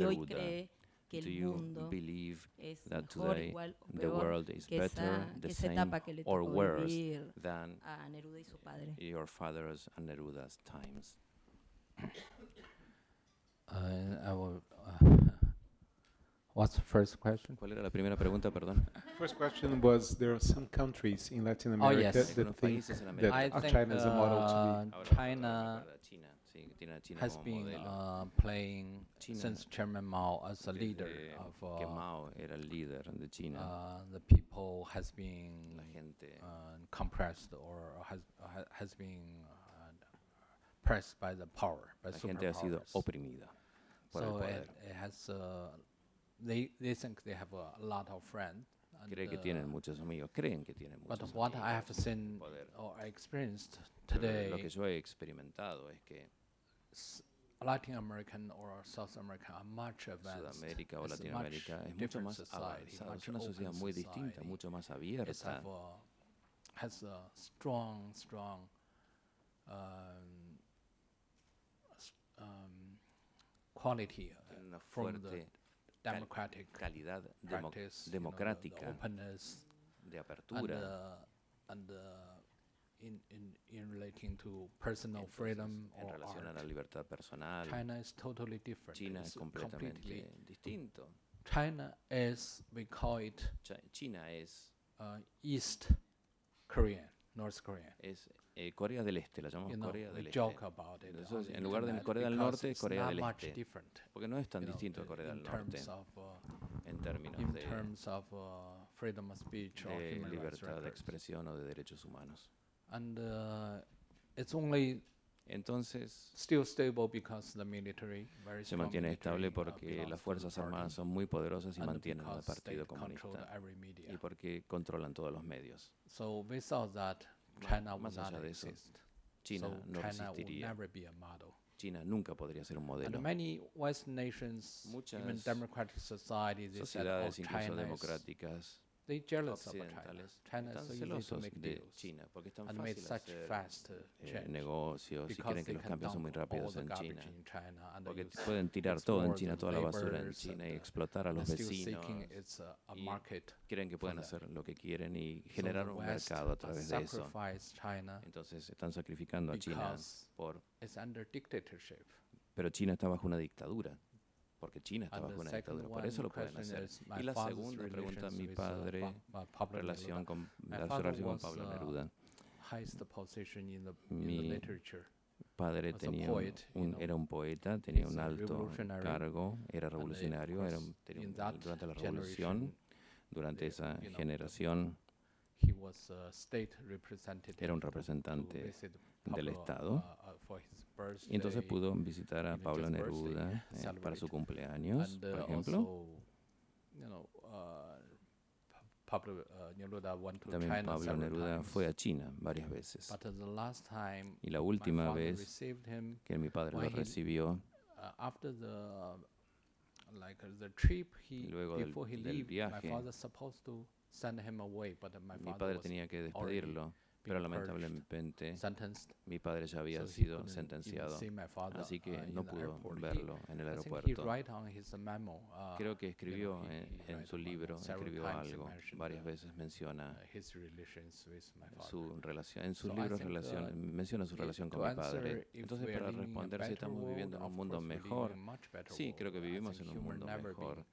hoy Neruda? que Do el you mundo believe es that mejor, today igual o the peor world is que better, esa, the que esa same, etapa que le or tocó worse vivir than a Neruda y su padre? your father's and Neruda's times? Uh, I will, uh, what's the first question? ¿Cuál era la primera pregunta, perdón? First question was there are some countries in Latin Oh, America yes. that Algunos think países en that América I think China is a model to uh, be. Ahora China China, China has been uh, playing China since Chairman Mao as a leader of que uh, Mao era el líder de China, uh, the people has been uh, compressed or has ha- has been uh, pressed by the power by la gente ha sido oprimida por el So poder. it, it has uh, they they think they have a lot of friends. and, Cree que tienen muchos amigos, creen que tienen muchos But muchos what I have seen poder. or experienced Pero today, Lo que yo he experimentado es que Latin American or South America are much advanced. Sudamérica o It's a much Latinoamérica es mucho different más much es una sociedad muy distinta, mucho más It's abierta. has a strong, strong um, um, quality uh, from the democratic calidad demo democrática you know, openness de apertura and, and in, in, in relating to personal Entonces, freedom en relación art. a la libertad personal China is totally different China es completamente distinto China is we call it China es uh, East Korean North Korea es eh, Corea del Este, la llamamos you know, Corea del Este. Entonces, en lugar de Corea del Norte, Corea del Este. Different, porque no es tan distinto a Corea del Norte of, uh, en términos in de, terms of, uh, freedom of speech de or libertad de expresión o de derechos humanos. And uh, it's only entonces, still stable because the military, very se mantiene estable porque las Fuerzas Armadas son muy poderosas y mantienen al Partido Comunista y porque controlan todos los medios. So without that, China Más allá de eso, China so no China never be a model. China nunca podría ser un modelo. Many Western nations, Muchas even democratic societies, said, oh, sociedades, incluso democráticas, they jealous of China. occidentales, China están so easy to celosos make de deals China porque es tan and fácil such hacer fast uh, eh, negocios y quieren que los cambios son muy rápidos en China. in China and Porque pueden tirar todo en China, toda la basura en China y uh, explotar a los vecinos. y Creen que pueden hacer lo que quieren y generar un mercado a través de eso. Entonces están sacrificando a China por... it's under dictatorship. Pero China está bajo una dictadura. Porque China está And bajo the una second dictadura. Por eso lo pueden hacer. Y la segunda pregunta, mi padre, relación Neruda. con, la relación con Pablo uh, Neruda. Mi padre tenía un- era un poeta, tenía un alto cargo, era uh, revolucionario, era, tenía un- durante la generation, revolución, durante esa generación, era un representante del Estado. uh, uh, Y entonces pudo visitar a Pablo Neruda eh, para su cumpleaños, por ejemplo. También Pablo Neruda fue a China varias veces. Uh, Y la última vez que mi padre lo recibió, Luego del- del viaje, send him away, but my mi father padre was tenía que despedirlo, pero purged, lamentablemente sentenced. mi padre ya había so he sido couldn't even sentenciado, see my father, así que uh, in no the pudo airport. He- verlo en el I think he aeropuerto. write on his memo, uh, Creo que escribió he- en, he en write su libro, Several escribió times he algo, mentioned, varias uh, veces menciona his relations with my father. su relación, en sus So I libros think, relacion- uh, menciona su relación con mi padre. Entonces, para responder si estamos viviendo en un mundo mejor, sí, creo que vivimos en un mundo mejor.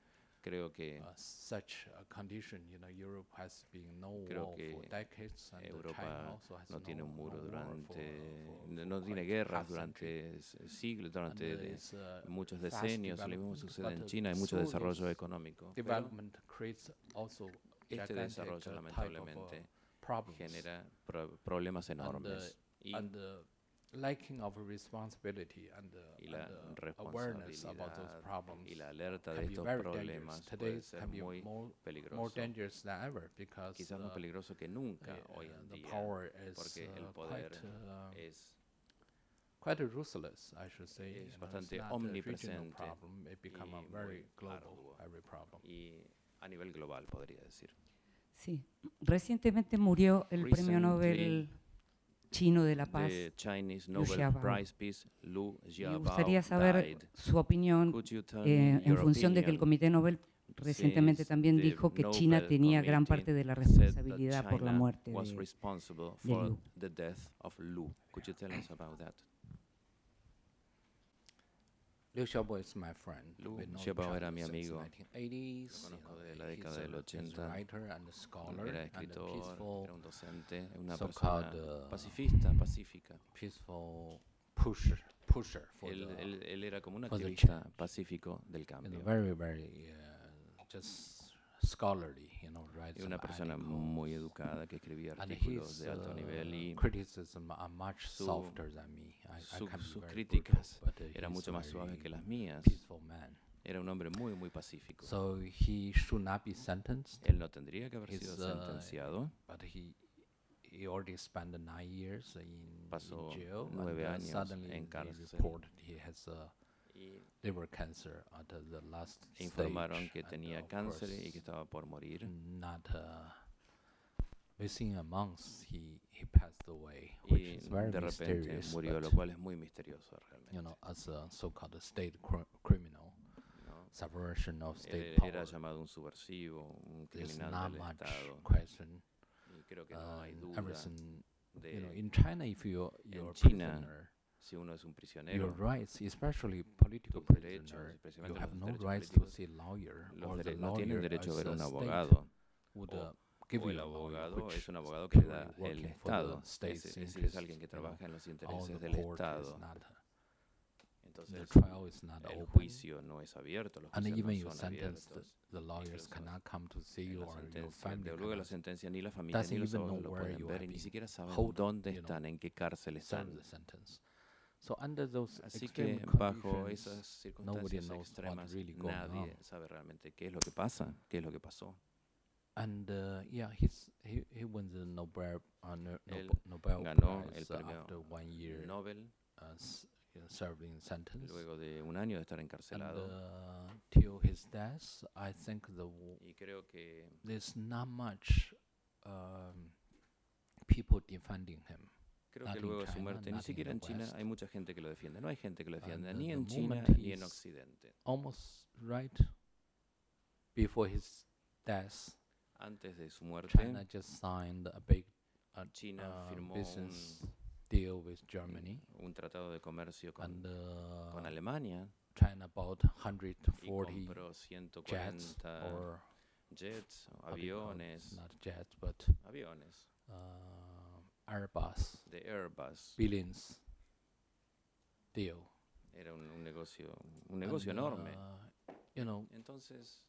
Creo que uh, such a condition, you know, Europe has been no Creo que uh, Europa no tiene un muro durante, no tiene guerras durante siglos, durante uh, muchos decenios, lo mismo sucede en uh, China, hay mucho desarrollo económico. Pero este gigantic, desarrollo, uh, uh, lamentablemente, genera pro- problemas uh, enormes. Y lacking of responsibility and, the, y la and the awareness about those responsabilidad problems y la alerta de estos very problemas dangerous. Today puede ser can be muy more, dangerous than ever because quizás más uh, peligroso que nunca uh, hoy en the día, power is porque el uh, poder quite, uh, es quite ruthless, I should say. es you know, it's bastante omnipresente problem, it become a y very global every problem. y a nivel global, podría decir. Sí. Recientemente murió el premio Nobel Recently, chino de la paz. The Chinese Nobel. Prize Peace Me gustaría saber died. su opinión eh, en función de que el Comité Nobel recientemente también dijo que China tenía gran parte de la responsabilidad por la muerte de, de Liu. the death of Lu. Could you tell us about that? Liu Xiaobo is my friend. Liu Xiaobo era mi amigo. 1980s, Lo conozco de la década del he's a 80. writer and a scholar Era escritor, era un docente, una persona uh, pacifista, pacífica. peaceful pusher, pusher for Él, the, él, él era como un activista pacífico del cambio. very, very uh, just scholarly, you know, writes Y una persona articles. muy educada que escribía artículos de alto nivel uh, y criticism are much su- softer than me. I, I su- can be sus críticas uh, eran mucho más very suaves que las mías. Era un hombre muy, muy pacífico. So he should not be sentenced. Él no tendría que haber He's, sido uh, sentenciado. But he he already spent nine years in, Pasó in jail. nueve uh, años suddenly en cárcel. he has uh, Y liver cancer at the, the last informaron stage, que tenía cáncer y que estaba por morir. Not uh, within a month, he he passed away. Y which is very de repente mysterious. murió, lo cual es muy misterioso realmente. You know, as a so-called state cr criminal, ¿no? subversion of state Él power. era llamado un subversivo, un criminal not del much Estado. question. Y creo que no hay Um, duda everything, de you know, in China, if you're, you're a China, prisoner, si uno es un your prisionero, rights, especially political prisoner, you have no rights to see lawyer, los or the no tienen lawyer derecho a ver un abogado. would o- uh, o el abogado es un abogado que le da el Estado. es interests, alguien que trabaja en los intereses del Estado. Entonces, el juicio no es abierto, los and juicios even no son abiertos. the lawyers cannot come to see you or your family luego la sentencia ni la familia ni los abogados lo pueden ver y ni siquiera saben dónde están, en qué cárcel están. So under those Así extreme que bajo esas nobody circunstancias extremas, really going nadie on. sabe realmente qué es lo que pasa, qué es lo que pasó. And uh, yeah, he's he he won the Nobel uh, no, Él Nobel, ganó Prize uh, premio after one year Nobel uh, know, serving sentence. luego de un año de estar And uh, till his death, I think the y creo que there's not much um, people defending him. Creo not que luego de su China, muerte, ni in siquiera en China hay mucha gente que lo defiende. No hay gente que lo defienda, ni en China ni en Occidente. Almost right before his death, Antes de su muerte, China just signed a big uh, China uh, firmó business un, deal with Germany, un tratado de comercio con, and uh, con Alemania. China bought y 140 compró jets 140 or jets, aviones, not jets, but aviones. uh, Airbus de Airbus. billions deal. Era un, un negocio, un negocio And, enorme. uh, you know, Entonces,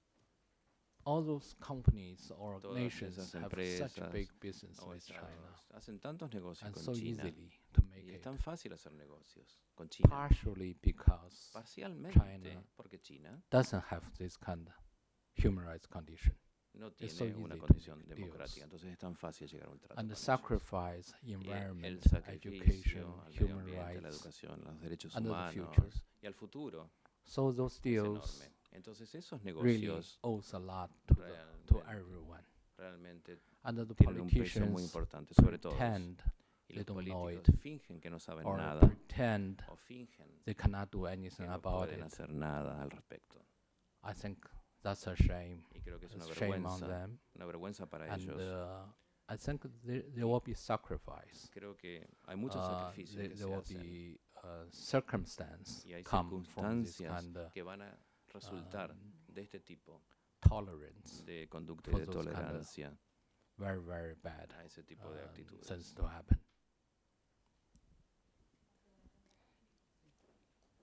all those companies or nations have such big business with China, hacen tantos negocios and con so China easily to make y es tan fácil hacer negocios con China. Partially because Parcialmente China porque China doesn't have this kind of human rights condition, no tiene una condición democrática, entonces es tan fácil llegar a un trato. and the sacrifice environment, education, human a la rights, educación, los derechos humanos future. y al futuro So those deals. Entonces esos really negocios owes a lot to, the, to everyone. realmente And the tienen un peso muy politicians importante sobre pretend Y los they don't know políticos fingen que no saben or nada pretend o fingen they cannot do que anything no about pueden it. hacer nada al respecto. I think that's a shame. Y creo que es una It's shame on vergüenza, them. una vergüenza para And ellos. uh, I think there, there will be sacrifice. Creo que hay muchos Uh, sacrificios there, que there se will hacen be uh, circumstance y hay come from this circunstancias kind of que van a resultar um, de este tipo tolerance. de conducta y for de those kind of tolerancia Very, very bad. a ese tipo de um, actitudes. things to happen.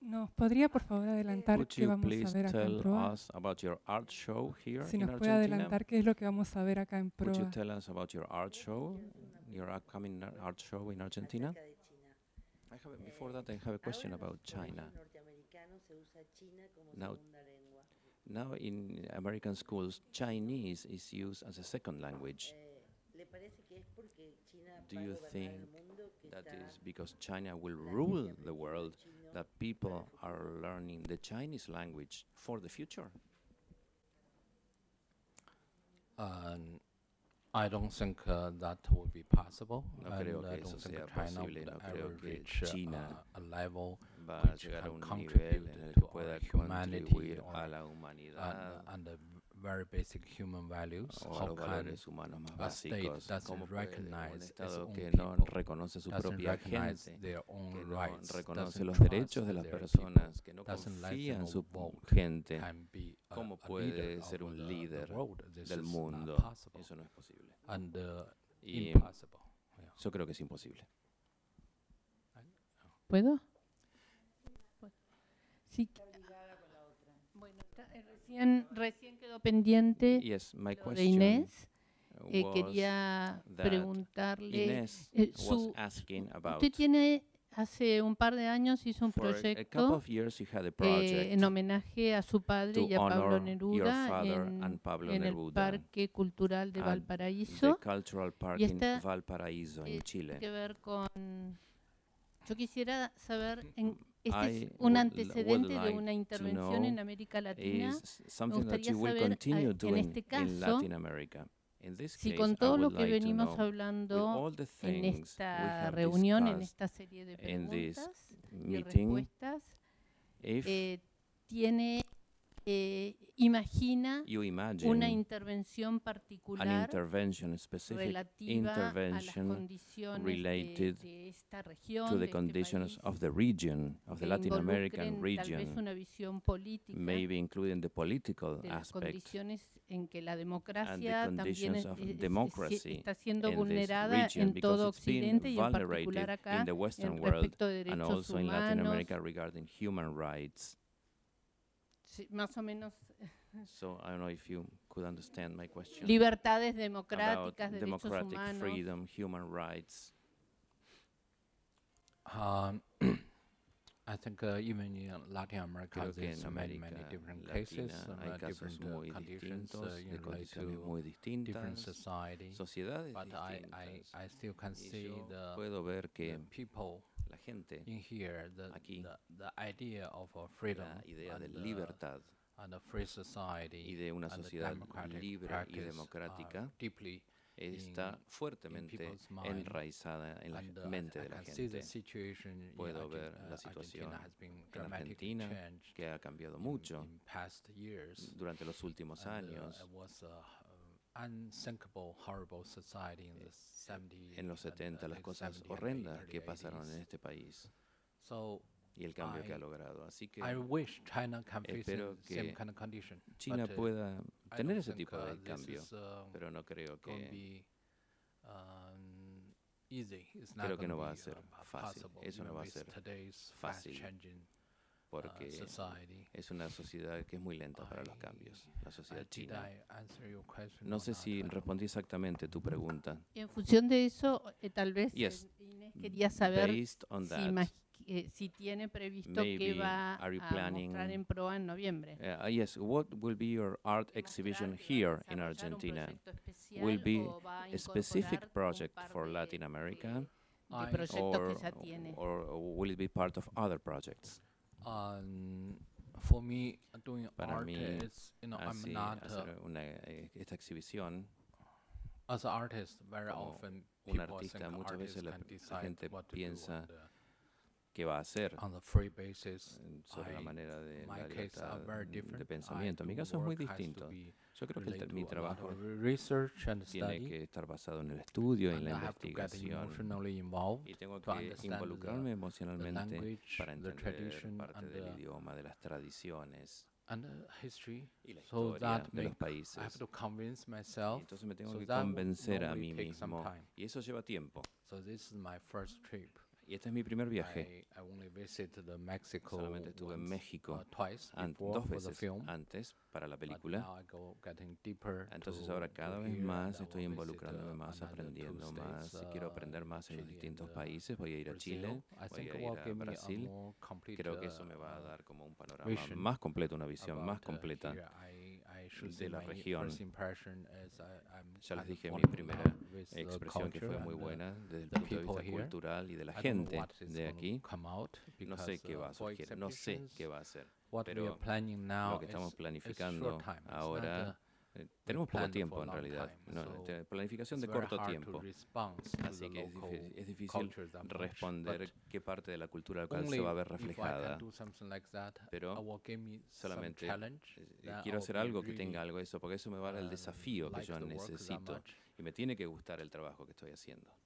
¿Nos podría por favor adelantar Could qué you vamos a please ver acá en tell Proa? us about your art show here Si in nos puede Argentina? adelantar qué es lo que vamos a ver acá en Would you Proa. tell us about your art show, your upcoming ar- art show in Argentina? acerca de China. I have, a- before that, I have a question Ahora en about los colegios China. norteamericanos se usa China como Now- segunda lengua. Now, in American schools, Chinese is used as a second language. Eh, ¿Le parece que es porque China Do va a you gobernar el think mundo que That está is because China will la gente rule the aprendiendo world, chino that people are learning the Chinese language for the future. Um, I don't think uh, that will be possible. No and creo I don't think China posible, would no ever creo que reach uh, a level which can contribute to our humanity or and, and the very basic human values. o a How los can valores humanos más a state básicos. doesn't ¿Cómo puede un recognize its Estado own que no people, reconoce su doesn't propia recognize gente, their own que no rights, reconoce doesn't los derechos de las their personas, que no people, doesn't let confía en su gente, can be a, ¿cómo a puede leader ser of un líder world? This del is not mundo? possible. Eso no es posible. and uh, Y yo creo que es imposible. ¿Puedo? Sí. Está- recién, recién quedó pendiente Yes, my lo de question Inés. Eh, quería preguntarle. Inés eh, su- asking about usted tiene, hace un par de años hizo un proyecto eh, en homenaje a su padre y a Pablo Neruda en, Pablo en el Neruda Parque Cultural de Valparaíso. y in esta Valparaíso eh, in Chile. que ver con... Yo quisiera saber, en, este I es un antecedente would de like una intervención en América Latina. That gustaría saber, ah, en este caso, si con todo lo que venimos hablando en esta reunión, en esta serie de preguntas y respuestas, eh, tiene eh, imagina una intervención particular relativa a las condiciones de, de, esta región, to the de este conditions país, of the region, of the Latin American region, tal vez una visión política maybe including the political de las aspect condiciones en que la democracia también es- es- está siendo vulnerada en todo Occidente y en particular acá en respecto de derechos also in Latin humanos, America regarding human rights. Sí, más o menos So I don't know if you could understand my question libertades about democráticas, derechos democratic humanos. freedom, human rights. Um, I think uh, even in Latin America, Creo que en many, América many different Latina cases, uh, hay casos different uh, muy conditions, uh, distintos, in de relation condiciones to muy different distintas, society. sociedades But I, I. I still can Y see yo the, puedo ver que people la gente, in here, the, aquí, the, the idea of uh, freedom la idea de and, uh, libertad and a free society y de una and the sociedad democratic libre y democrática deeply está fuertemente enraizada en la uh, mente de la gente. Puedo ver uh, la situación en Argentina que ha cambiado mucho durante los últimos uh, años. it was a unthinkable, horrible society in the 70s. En los and, uh, 70 las cosas 70s and horrendas que pasaron 80s. en este país So y el cambio que ha logrado. Así que I wish China can face espero que kind of condition. China pueda tener ese tipo uh, de cambio, is, uh, pero no creo que be um, easy. It's creo not que no va a ser uh, fácil. possible, Eso no va a ser fácil, uh, porque society. es una sociedad que es muy lenta para los cambios, la Uh, sociedad china. No sé si respondí exactamente tu pregunta. En función de eso, eh, tal vez Yes. eh, Inés quería saber Based on si, eh, si tiene previsto que maybe va a mostrar en proa en noviembre. Uh, yes, what will be your art exhibition here in Argentina? Will be a specific project for Latin America, or, or will it be part of other projects? Um, for me, doing Para art mí, is, you know, I'm Así, not, uh, hacer una, eh, esta exhibición, as an artist, very como often un artista, think muchas artists veces la, can la decide gente what to do piensa qué va a hacer on the free basis. sobre la I- manera de la libertad very de pensamiento. Mi caso es muy distinto. Yo creo que el mi trabajo tiene que estar basado en el estudio y en la investigación. Y tengo que involucrarme emocionalmente language, para entender parte del idioma, de las tradiciones y la historia de los make, I have países. to convince Y myself. entonces me tengo que convencer a mí mismo. Y eso lleva tiempo. So this is my first trip. Y este es mi primer viaje. Solamente estuve en México uh, twice an- before dos veces antes para la película. Entonces to- ahora cada vez más estoy involucrándome uh, más, aprendiendo más. y quiero uh, aprender más en los distintos países. Voy a ir a Chile, voy a ir a Brasil. Creo que eso me va a dar como un panorama más completo, una visión más completa. here. I, I should de la región. Ya les dije mi primera expresión que fue muy uh, buena desde el punto de vista cultural y de la gente de aquí. No sé qué uh, va a for surgir, no sé qué va a are pero planning now Lo que estamos planificando ahora, uh, eh, tenemos poco tiempo en realidad. No, so te- planificación de corto tiempo. Así que es, difícil responder qué parte de la cultura local se va a ver reflejada. Pero solamente eh, quiero hacer algo que tenga algo de eso, porque eso me va a dar el um, desafío que yo necesito. Y me tiene que gustar el trabajo que estoy haciendo.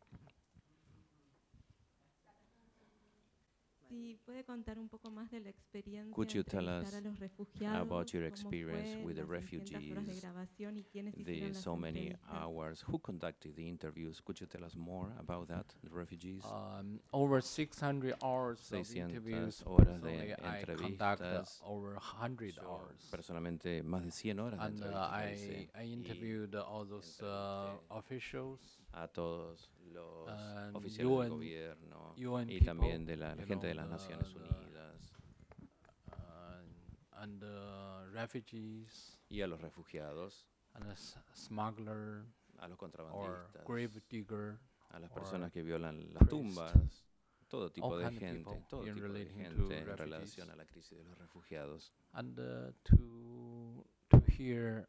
Si puede contar un poco más de la experiencia Could you tell us a los refugiados, about your experience with the las 600 horas de refugees, grabación y quiénes the so many hours. Who conducted the interviews? Could you tell us more about that, the refugees? Um, over 600 hours of interviews. horas de personally, I conduct uh, over 100 Yo hours. personalmente más de 100 horas de And uh, entrevistas I, realicé I y interviewed all those uh, officials a todos los and oficiales del UN gobierno UN y también de la, gente de know, las the- Naciones the, Unidas. uh, and the refugees y a los refugiados, and the smuggler a los contrabandistas, grave digger a las personas que violan las priest. tumbas, todo tipo All de gente, todo tipo de gente en relación a la crisis de los refugiados. and uh, to to hear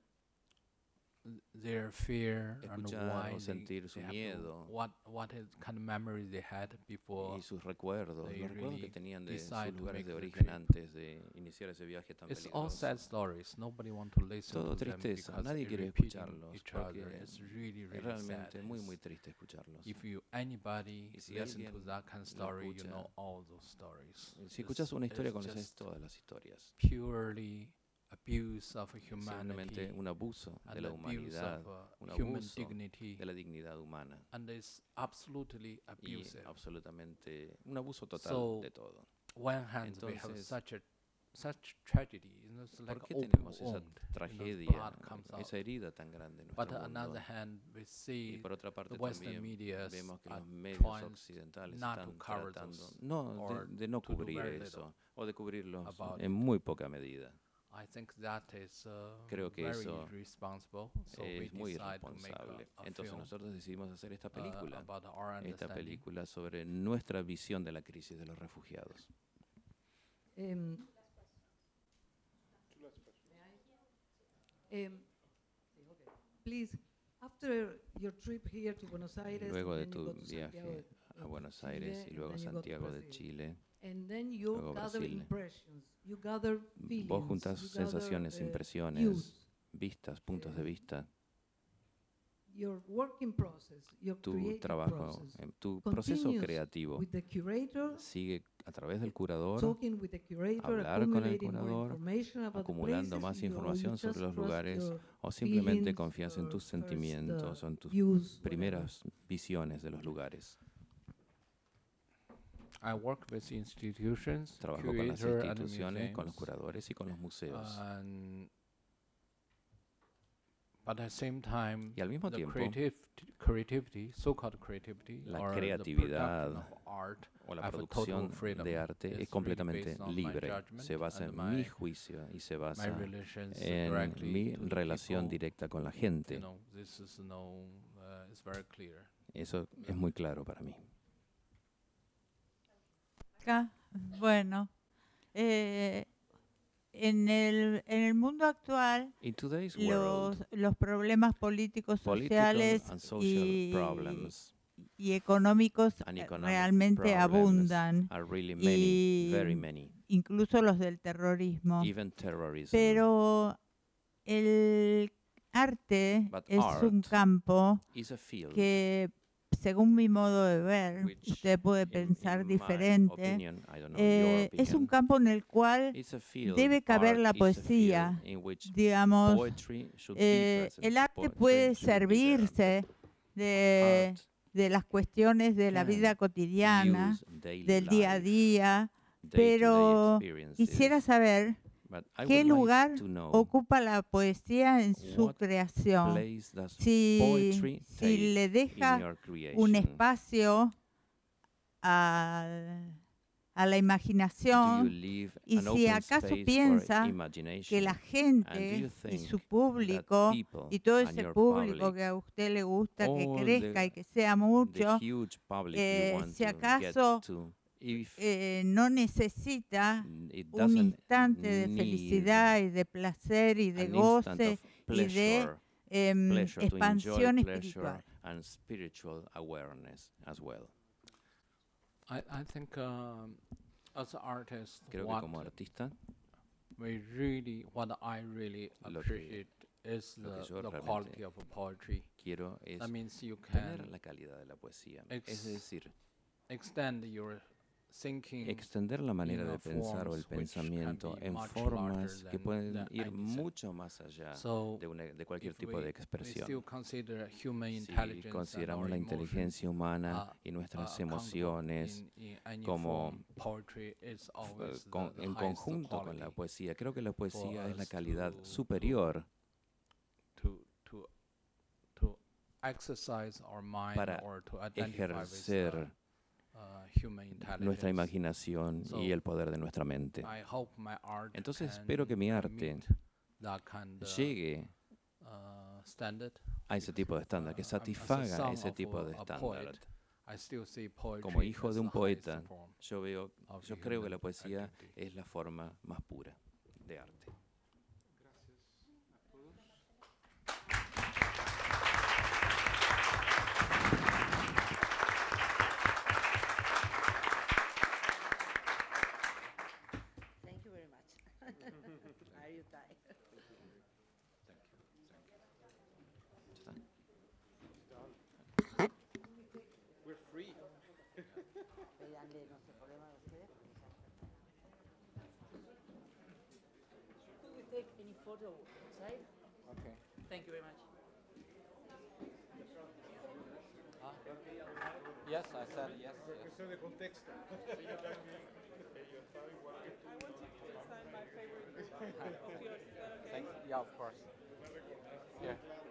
their fear and why sentir su they miedo to, what what kind of memories they had before y sus recuerdos, they los recuerdos really que tenían de sus lugares de origen antes de iniciar ese viaje tan It's all sad stories. Nobody want to listen Todo to them tristeza, because nadie quiere escucharlos each porque other. It's really, es really realmente sad. muy muy triste escucharlos. If you anybody Y si listen to that kind of story, you know all those stories. Si escuchas una historia, conoces todas las historias. purely Simplemente humanity un abuso de la abuse humanidad, of un abuso dignity, de la dignidad humana and it's absolutely y absolutamente un abuso total So, de todo. Entonces, such a such tragedy. You know, it's like ¿Por qué open tenemos esa tragedia, esa herida tan grande en But nuestro on the other mundo? hand, we Y see por otra parte también vemos que los medios occidentales están tratando no, de, de no cubrir very eso little o de cubrirlos about en muy poca medida. I think that is uh, Creo que very eso irresponsible. So we es muy decide to make a- irresponsable. Entonces film, nosotros decidimos hacer esta uh, película, about our esta understanding. película sobre nuestra visión de la crisis de los refugiados. Um, um, please, after your trip here to Buenos Aires, Luego de tu viaje a of Buenos Chile, Aires y luego a Santiago de. Chile, luego Brasil. vos gather, sensaciones, uh, impresiones, vistas, puntos de vista, process, your tu trabajo, em, tu proceso creativo. sigue a través del curador, hablar con el curador, acumulando más información sobre los lugares o simplemente confías en tus uh, sentimientos o en tus primeras visiones de los lugares. I work with institutions, Trabajo con las curator and instituciones, con los museums, curadores y con los museos. and- but at the same time, Y al mismo the tiempo, creative, creativity, so-called creativity, la or the creatividad production of art, o la I have a total producción freedom. de arte It's es really completamente based on my libre. judgment Se basa and en my- mi juicio y se basa relations en directly mi to the relación people. directa con la You gente. know, this is no, uh, it's very clear. Eso es muy claro para mí. Acá, Bueno, eh, en, el, en el mundo actual, los, world, los problemas políticos, sociales y, económicos eh, realmente abundan, really many, y very many. incluso los del terrorismo. Pero el arte But es un campo que, según mi modo de ver, usted puede pensar diferente, eh, es un campo en el cual debe caber la poesía. Digamos, eh, el arte puede servirse de, las cuestiones de la vida cotidiana, del día a día, pero quisiera saber qué lugar ocupa la poesía en su creación. Si, le deja un espacio a la imaginación y si acaso piensa que la gente y su público y todo ese público que a usted le gusta que crezca y que sea mucho, eh, si acaso eh, no necesita it un instante de felicidad y de placer y de goce y de pleasure, em, pleasure to enjoy expansión pleasure espiritual. and spiritual awareness as well. I, I think um, as Creo que what como artista we really, what I really Lo que- appreciate is lo que the, yo the realmente quality of poetry. quiero es That means you tener can la calidad de la poesía, es decir, extend your thinking extender la manera de pensar o el pensamiento en formas que pueden ir mucho más allá de, una- de cualquier tipo de expresión. Si consideramos la inteligencia humana uh, y uh, nuestras emociones como eh, con- en conjunto con la poesía, creo que la poesía es la calidad superior para ejercer nuestra imaginación y el poder de nuestra mente. Entonces espero que mi arte llegue uh, a ese tipo de estándar, que Uh, satisfaga ese tipo de estándar. Como hijo de un poeta, yo veo, yo creo que la poesía es la forma más pura de arte. De no sé, problema de ustedes. Could we take any photo outside? Okay. Thank you very much. Ah. Yes, I said yes. yes. Cuestión de contexto. Thanks. Yeah, of course. Yeah.